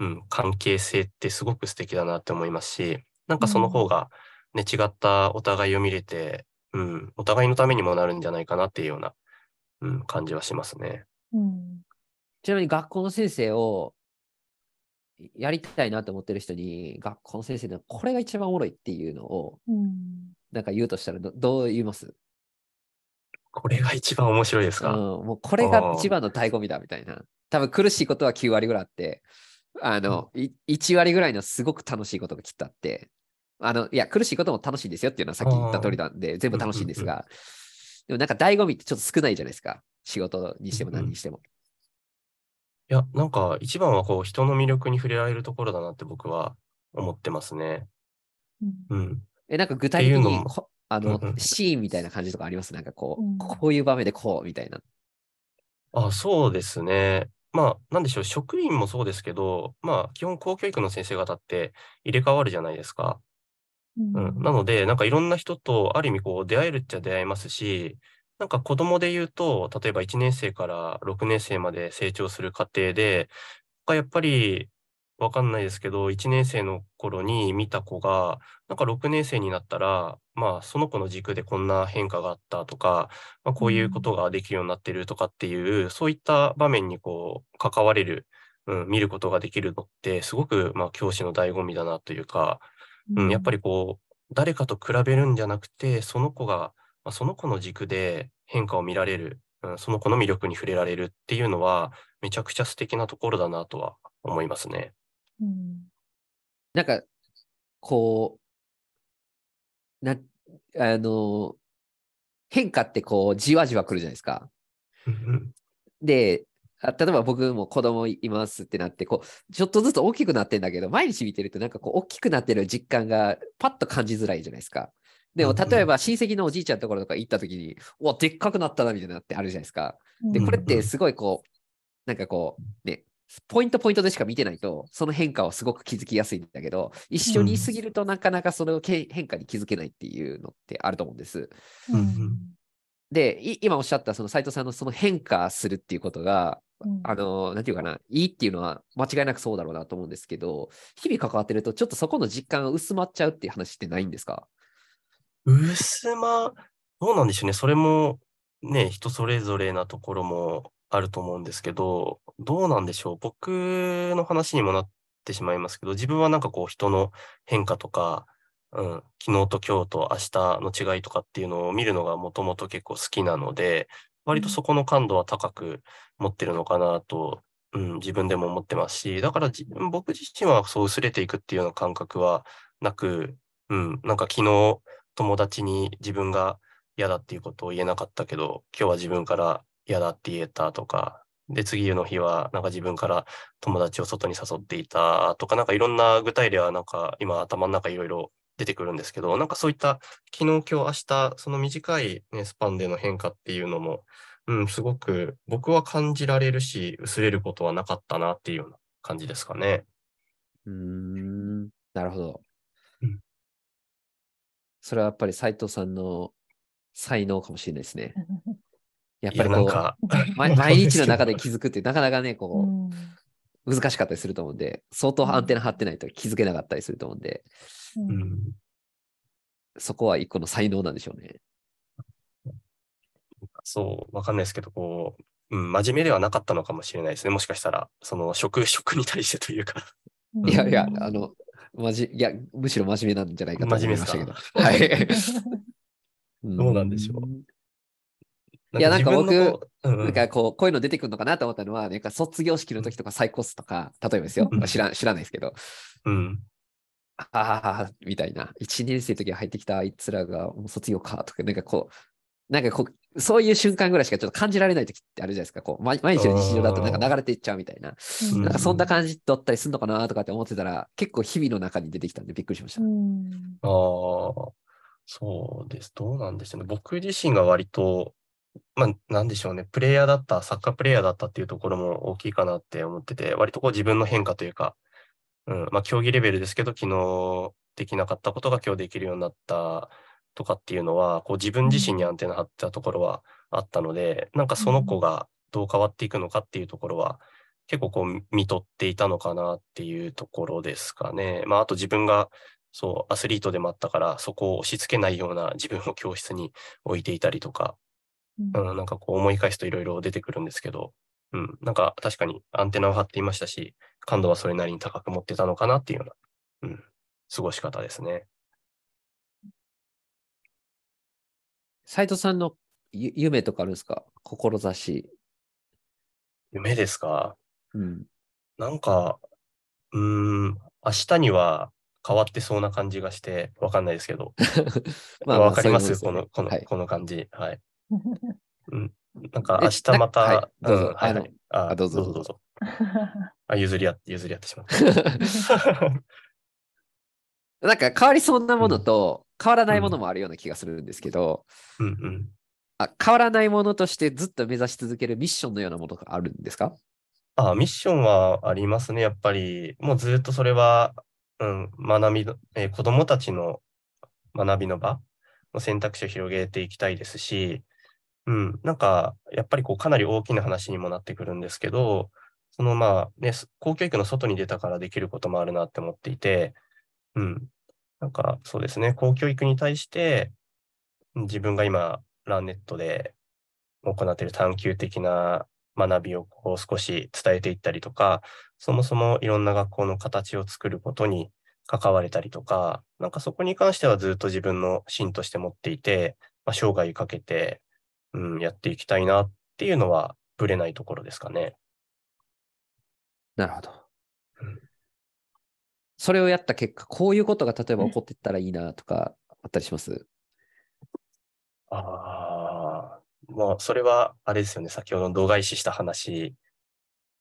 うん、関係性ってすごく素敵だなって思いますし、なんかその方がね、違ったお互いを見れて、うん、お互いのためにもなるんじゃないかなっていうような、うん、感じはしますね。うんちなみに学校の先生をやりたいなと思ってる人に、学校の先生でこれが一番おもろいっていうのを、うんなんか言うとしたらどどう言います？これが一番面白いですうん、か、もうこれが一番の醍醐味だみたいな。多分苦しいことは9割ぐらいあって、あの、い1割ぐらいのすごく楽しいことがきっとあって、あの、いや、苦しいことも楽しいんですよっていうのはさっき言った通りなんで、全部楽しいんですが、でもなんか醍醐味ってちょっと少ないじゃないですか。仕事にしても何にしても。いや、なんか一番はこう人の魅力に触れられるところだなって僕は思ってますね。うんうん。え、なんか具体的にっていうのもこあの、うんうんシーンみたいな感じとかあります？なんかこう、うんこういう場面でこうみたいな。あ、そうですね。まあ、なんでしょう、職員もそうですけど、まあ、基本公教育の先生方って入れ替わるじゃないですか。うん、なので、なんかいろんな人とある意味こう出会えるっちゃ出会えますし、なんか子供で言うと、例えば1年生から6年生まで成長する過程で、やっぱりわかんないですけど、1年生の頃に見た子が、なんか6年生になったら、まあその子の軸でこんな変化があったとか、まあ、こういうことができるようになってるとかっていう、そういった場面にこう関われる、うん、見ることができるのって、すごくまあ教師の醍醐味だなというか、うん、やっぱりこう、誰かと比べるんじゃなくて、その子が、まあ、その子の軸で変化を見られる、うん、その子の魅力に触れられるっていうのは、めちゃくちゃ素敵なところだなとは思いますね。うんなんか、こう、な、あの、変化ってこう、じわじわ来るじゃないですか。うんで、あ例えば僕も子供いますってなって、こう、ちょっとずつ大きくなってんだけど、毎日見てるとなんかこう、大きくなってる実感がパッと感じづらいじゃないですか。でも、例えば親戚のおじいちゃんのところとか行った時に、うわ、でっかくなったな、みたいなってあるじゃないですか。で、うんこれってすごいこう、なんかこう、ね、ポイントポイントでしか見てないと、その変化はすごく気づきやすいんだけど、一緒にいすぎるとなかなかそのけ変化に気づけないっていうのってあると思うんです。うんうん。で、い今おっしゃったその斉藤さんのその変化するっていうことが、うん。あの、なんていうかな、いいっていうのは間違いなくそうだろうなと思うんですけど、日々関わってると、ちょっとそこの実感が薄まっちゃうっていう話ってないんですか？薄ま、どうなんでしょうね。それもね、人それぞれなところもあると思うんですけど、どうなんでしょう。僕の話にもなってしまいますけど、自分はなんかこう人の変化とか、うん、昨日と今日と明日の違いとかっていうのを見るのがもともと結構好きなので、割とそこの感度は高く持ってるのかなと、うん、自分でも思ってますし、だから自分僕自身はそう薄れていくっていうような感覚はなく、うん、なんか昨日友達に自分が嫌だっていうことを言えなかったけど、今日は自分から嫌だって言えたとか、で、次の日はなんか自分から友達を外に誘っていたとか、なんかいろんな具体例はなんか今頭の中いろいろ出てくるんですけど、なんかそういった昨日、今日、明日、その短い、ね、スパンでの変化っていうのも、うん、すごく僕は感じられるし、薄れることはなかったなっていうような感じですかね。うーん、なるほど。うんそれはやっぱり斉藤さんの才能かもしれないですね。やっぱりこう、なんか、[LAUGHS] ま毎日の中で気づくってなかなかね、うこんう、難しかったりすると思うんで、相当アンテナ張ってないと気づけなかったりすると思うんで、うん、そこは一個の才能なんでしょうね。そう、わかんないですけど、こう、うん、真面目ではなかったのかもしれないですね。もしかしたら、その職、職に対してというか。いやいや、あの、まじ、いや、むしろ真面目なんじゃないかと思いましたけど。真はい。[LAUGHS] どうなんでしょういやなんか僕なんんかこう、こういうの出てくるのかなと思ったのは、なんか卒業式の時とかサイコスとか、例えばですようん。知ら知らないですけど、うん、ああ、みたいな。1年生の時に入ってきたあいつらがもう卒業かとか、なんかこう、なんかこう、そういう瞬間ぐらいしかちょっと感じられない時ってあるじゃないですか。こう、毎毎日の日常だとなんか流れていっちゃうみたいな。うんなんかそんな感じだったりするのかなとかって思ってたら、結構日々の中に出てきたんでびっくりしました。うんああ、そうです。どうなんでしょうね。僕自身が割と、まあ、なんでしょうね。プレイヤーだった、サッカープレイヤーだったっていうところも大きいかなって思ってて、割とこう自分の変化というか、うん、まあ、競技レベルですけど、昨日できなかったことが今日できるようになったとかっていうのは、こう自分自身にアンテナ張ってたところはあったので、なんかその子がどう変わっていくのかっていうところは、結構こう見とっていたのかなっていうところですかね。まあ、あと自分がそう、アスリートでもあったから、そこを押し付けないような自分を教室に置いていたりとか、うん、なんかこう思い返すといろいろ出てくるんですけど、うん、なんか確かにアンテナを張っていましたし、感度はそれなりに高く持ってたのかなっていうような、うん、過ごし方ですね。斉藤さんのゆ夢とかあるんですか？志。夢ですか？うん。なんか、うーん、明日には変わってそうな感じがして、わかんないですけど。[LAUGHS] まあまあわかります？この、この、はいこの感じ。はい。[LAUGHS] うん。なんかえ明日また、なはいどうぞんはいはいああどうぞどうぞどうぞ。あ、譲り合って、譲り合ってしまった。[LAUGHS] なんか変わりそうなものと変わらないものもあるような気がするんですけど、うんうん。あ変わらないものとしてずっと目指し続けるミッションのようなものがあるんですか？あ、ミッションはありますね。やっぱり、もうずっとそれは、うん、学びの、えー子供たちの学びの場の選択肢を広げていきたいですし、うん、なんか、やっぱりこう、かなり大きな話にもなってくるんですけど、そのまあ、ね、す公教育の外に出たからできることもあるなって思っていて、うん、なんか、そうですね、公教育に対して、自分が今、ランネットで行っている探究的な学びをこう少し伝えていったりとか、そもそもいろんな学校の形を作ることに関われたりとか、なんかそこに関してはずっと自分の芯として持っていて、まあ、生涯かけて、うん、やっていきたいなっていうのはぶれないところですかね。なるほど。それをやった結果、こういうことが例えば起こっていったらいいなとかあったりします？ああ、まあ、それはあれですよね。先ほどの度外視した話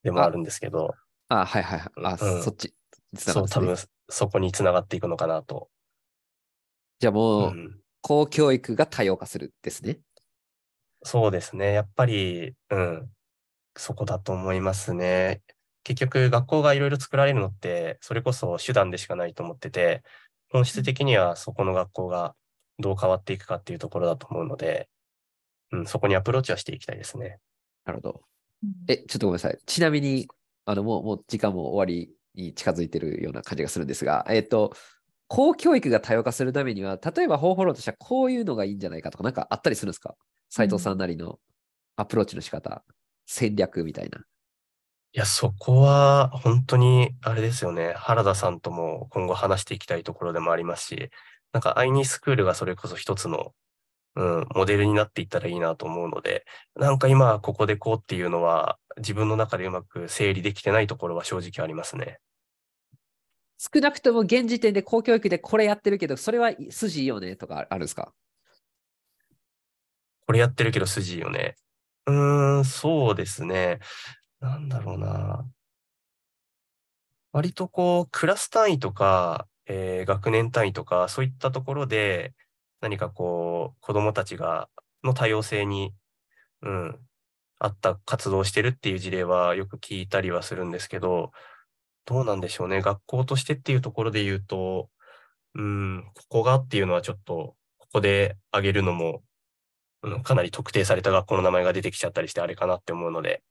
でもあるんですけど、あ、はいはいはい。あ、うんそっち。そう、多分そこにつながっていくのかなと。じゃあもう、うん公教育が多様化するですね。そうですね。やっぱり、うん、そこだと思いますね。結局学校がいろいろ作られるのって、それこそ手段でしかないと思ってて、本質的にはそこの学校がどう変わっていくかっていうところだと思うので、うん、そこにアプローチはしていきたいですね。なるほど。うんえ、ちょっとごめんなさい。ちなみに、あの、もう、もう時間も終わりに近づいてるような感じがするんですが、えっと、公教育が多様化するためには、例えば方法論としてはこういうのがいいんじゃないかとか、なんかあったりするんですか？斉藤さんなりのアプローチの仕方、戦略みたいな。いや、そこは本当にあれですよね。原田さんとも今後話していきたいところでもありますし、なんかアイニースクールがそれこそ一つの、うん、モデルになっていったらいいなと思うので、なんか今ここでこうっていうのは自分の中でうまく整理できてないところは正直ありますね。少なくとも現時点で公教育でこれやってるけど、それは筋いいよねとかあるんですか？これやってるけど筋いいよね。うーん、そうですね。なんだろうな。割とこう、クラス単位とか、えー学年単位とか、そういったところで、何かこう、子供たちが、の多様性に、うん、合った活動をしてるっていう事例はよく聞いたりはするんですけど、どうなんでしょうね。学校としてっていうところで言うと、うん、ここがっていうのはちょっと、ここで挙げるのも、うん、かなり特定された学校の名前が出てきちゃったりしてあれかなって思うので、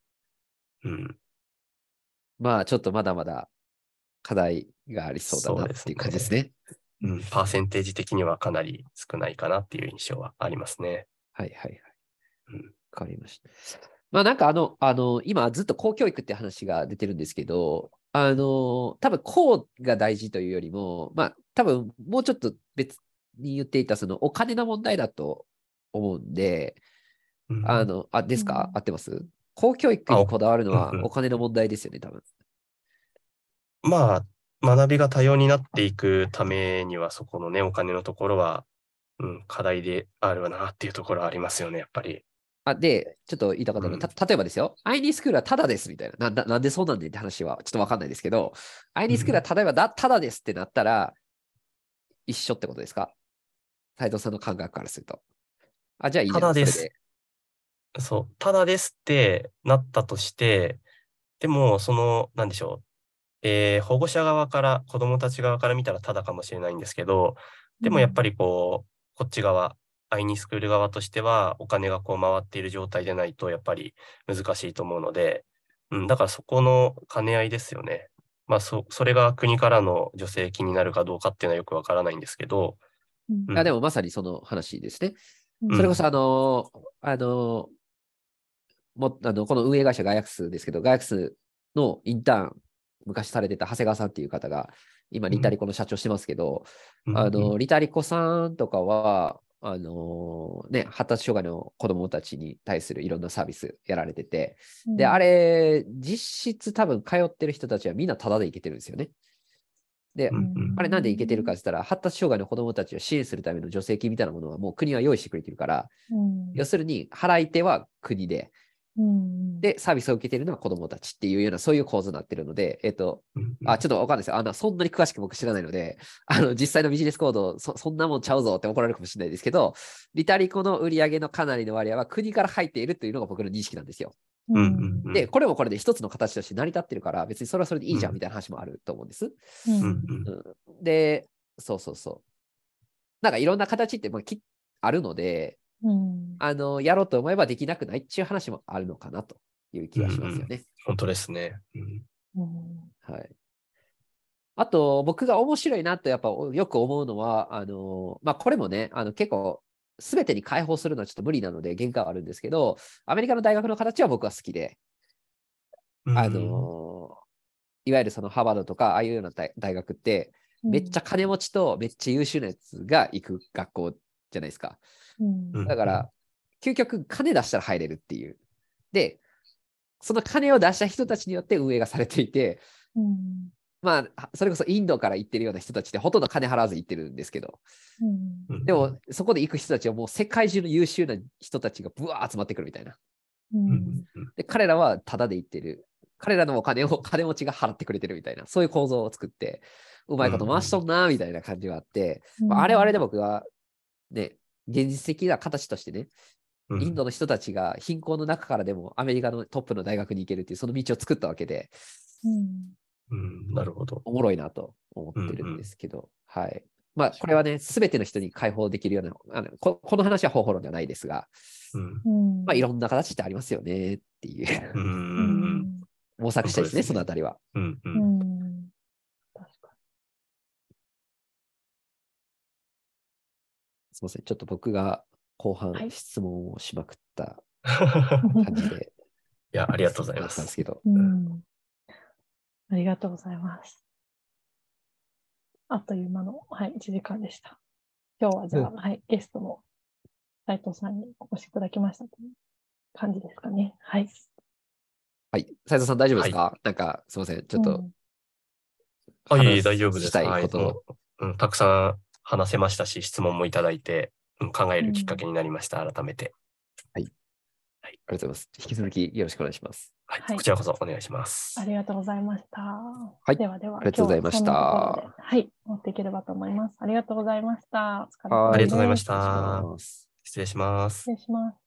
うん、まあ、ちょっとまだまだ課題がありそうだなっていう感じですね。うん、パーセンテージ的にはかなり少ないかなっていう印象はありますね。はいはいはい。うんわかりました。まあなんかあの、あの、今ずっと公教育って話が出てるんですけど、あの、多分公が大事というよりも、まあ多分もうちょっと別に言っていたそのお金の問題だと思うんで、うんあの、あ、ですか、うん合ってます？公教育にこだわるのはお金の問題ですよね、多分。まあ、学びが多様になっていくためには、そこのね、お金のところは、うん、課題であるなっていうところはありますよね、やっぱり。あ、で、ちょっと言いたかったのは、た例えばですよ、アイニースクールはタダですみたいな。なななんでそうなんねんって話はちょっとわかんないですけど、アイニースクールは例えばだタダですってなったら、一緒ってことですか？斉藤さんの感覚からすると。あ、じゃあいいじゃんタダですそう、ただですってなったとして、でも、その、なんでしょう。えー保護者側から、子供たち側から見たらただかもしれないんですけど、でもやっぱりこう、こっち側、アイニースクール側としては、お金がこう回っている状態でないと、やっぱり難しいと思うので、うん、だからそこの兼ね合いですよね。まあ、そ、それが国からの助成金になるかどうかっていうのはよくわからないんですけど、うんうんあ、でもまさにその話ですね。うんそれこそあのーあのーもあの、この運営会社ガイアクスですけど、ガイアクスのインターン、昔されてた長谷川さんっていう方が、今、リタリコの社長してますけど、うんあの、リタリコさんとかは、あのね、発達障害の子供たちに対するいろんなサービスやられてて、で、あれ、実質多分通ってる人たちはみんなタダで行けてるんですよね。で、うんうんあれなんで行けてるかって言ったら、発達障害の子供たちを支援するための助成金みたいなものはもう国は用意してくれてるから、うん。要するに払い手は国で、うんで、サービスを受けてるのは子供たちっていうような、そういう構図になってるので、えっと、うんあ、ちょっとわかんないですよ。あの、そんなに詳しく僕知らないので、あの、実際のビジネスコード、そそんなもんちゃうぞって怒られるかもしれないですけど、リタリコの売り上げのかなりの割合は国から入っているというのが僕の認識なんですよ。で、これもこれで一つの形として成り立ってるから、別にそれはそれでいいじゃうんんみたいな話もあると思うんです。うんで、そうそうそう。なんかいろんな形ってまあきあるので、うんあの、やろうと思えばできなくないっていう話もあるのかなという気がしますよね。本当ですね。うんうんはい。あと、僕が面白いなとやっぱよく思うのは、あの、まあ、これもね、あの結構、すべてに開放するのはちょっと無理なので限界はあるんですけど、アメリカの大学の形は僕は好きで、あの、いわゆるそのハーバードとか、ああいうような大大学って、めっちゃ金持ちとめっちゃ優秀なやつが行く学校じゃないですか。だから、究極金出したら入れるっていう。で、その金を出した人たちによって運営がされていて、うん。まあ、それこそインドから行ってるような人たちってほとんど金払わず行ってるんですけど、でも、そこで行く人たちはもう世界中の優秀な人たちがブワー集まってくるみたいな。ううん。んで、彼らはタダで行ってる。彼らのお金を金持ちが払ってくれてるみたいな、そういう構造を作って、うまいこと回しとんな、みたいな感じがあって、まあ、あれはあれで僕は、ね、現実的な形としてね、うんインドの人たちが貧困の中からでもアメリカのトップの大学に行けるっていうその道を作ったわけで、うんうん、なるほど。おもろいなと思ってるんですけど、はい。まあ、これはね、すべての人に解放できるような、あのここの話は方法論ではないですが、うん。うんまあ、いろんな形ってありますよねっていうう、。うんん [LAUGHS] 模索したいですね、そのあたりは。うん。う。うんみません。ちょっと僕が後半はい質問をしまくったに [LAUGHS] 感じで、いや、ありがとうございまだったんですす。けど、うんありがとうございます。あっという間の、はい、1時間でした。今日はじゃあ、うんはい、ゲストの斉藤さんにお越しいただきましたという感じですかね。はい。はい。斉藤さん大丈夫ですか、なんか、すみません。ちょっとうんあ、いえい大丈夫です。したいはいことを、もううん。たくさん話せましたし、質問もいただいて、うん考えるきっかけになりました。改めて。ありがとうございます。引き続きよろしくお願いします。はい。はいこちらこそお願いします。ありがとうございました。はいではでは、ありがとうございましたはい、持っていければと思います。ありがとうございました。お疲れ様はいありがとうございましですた失礼します失。礼します。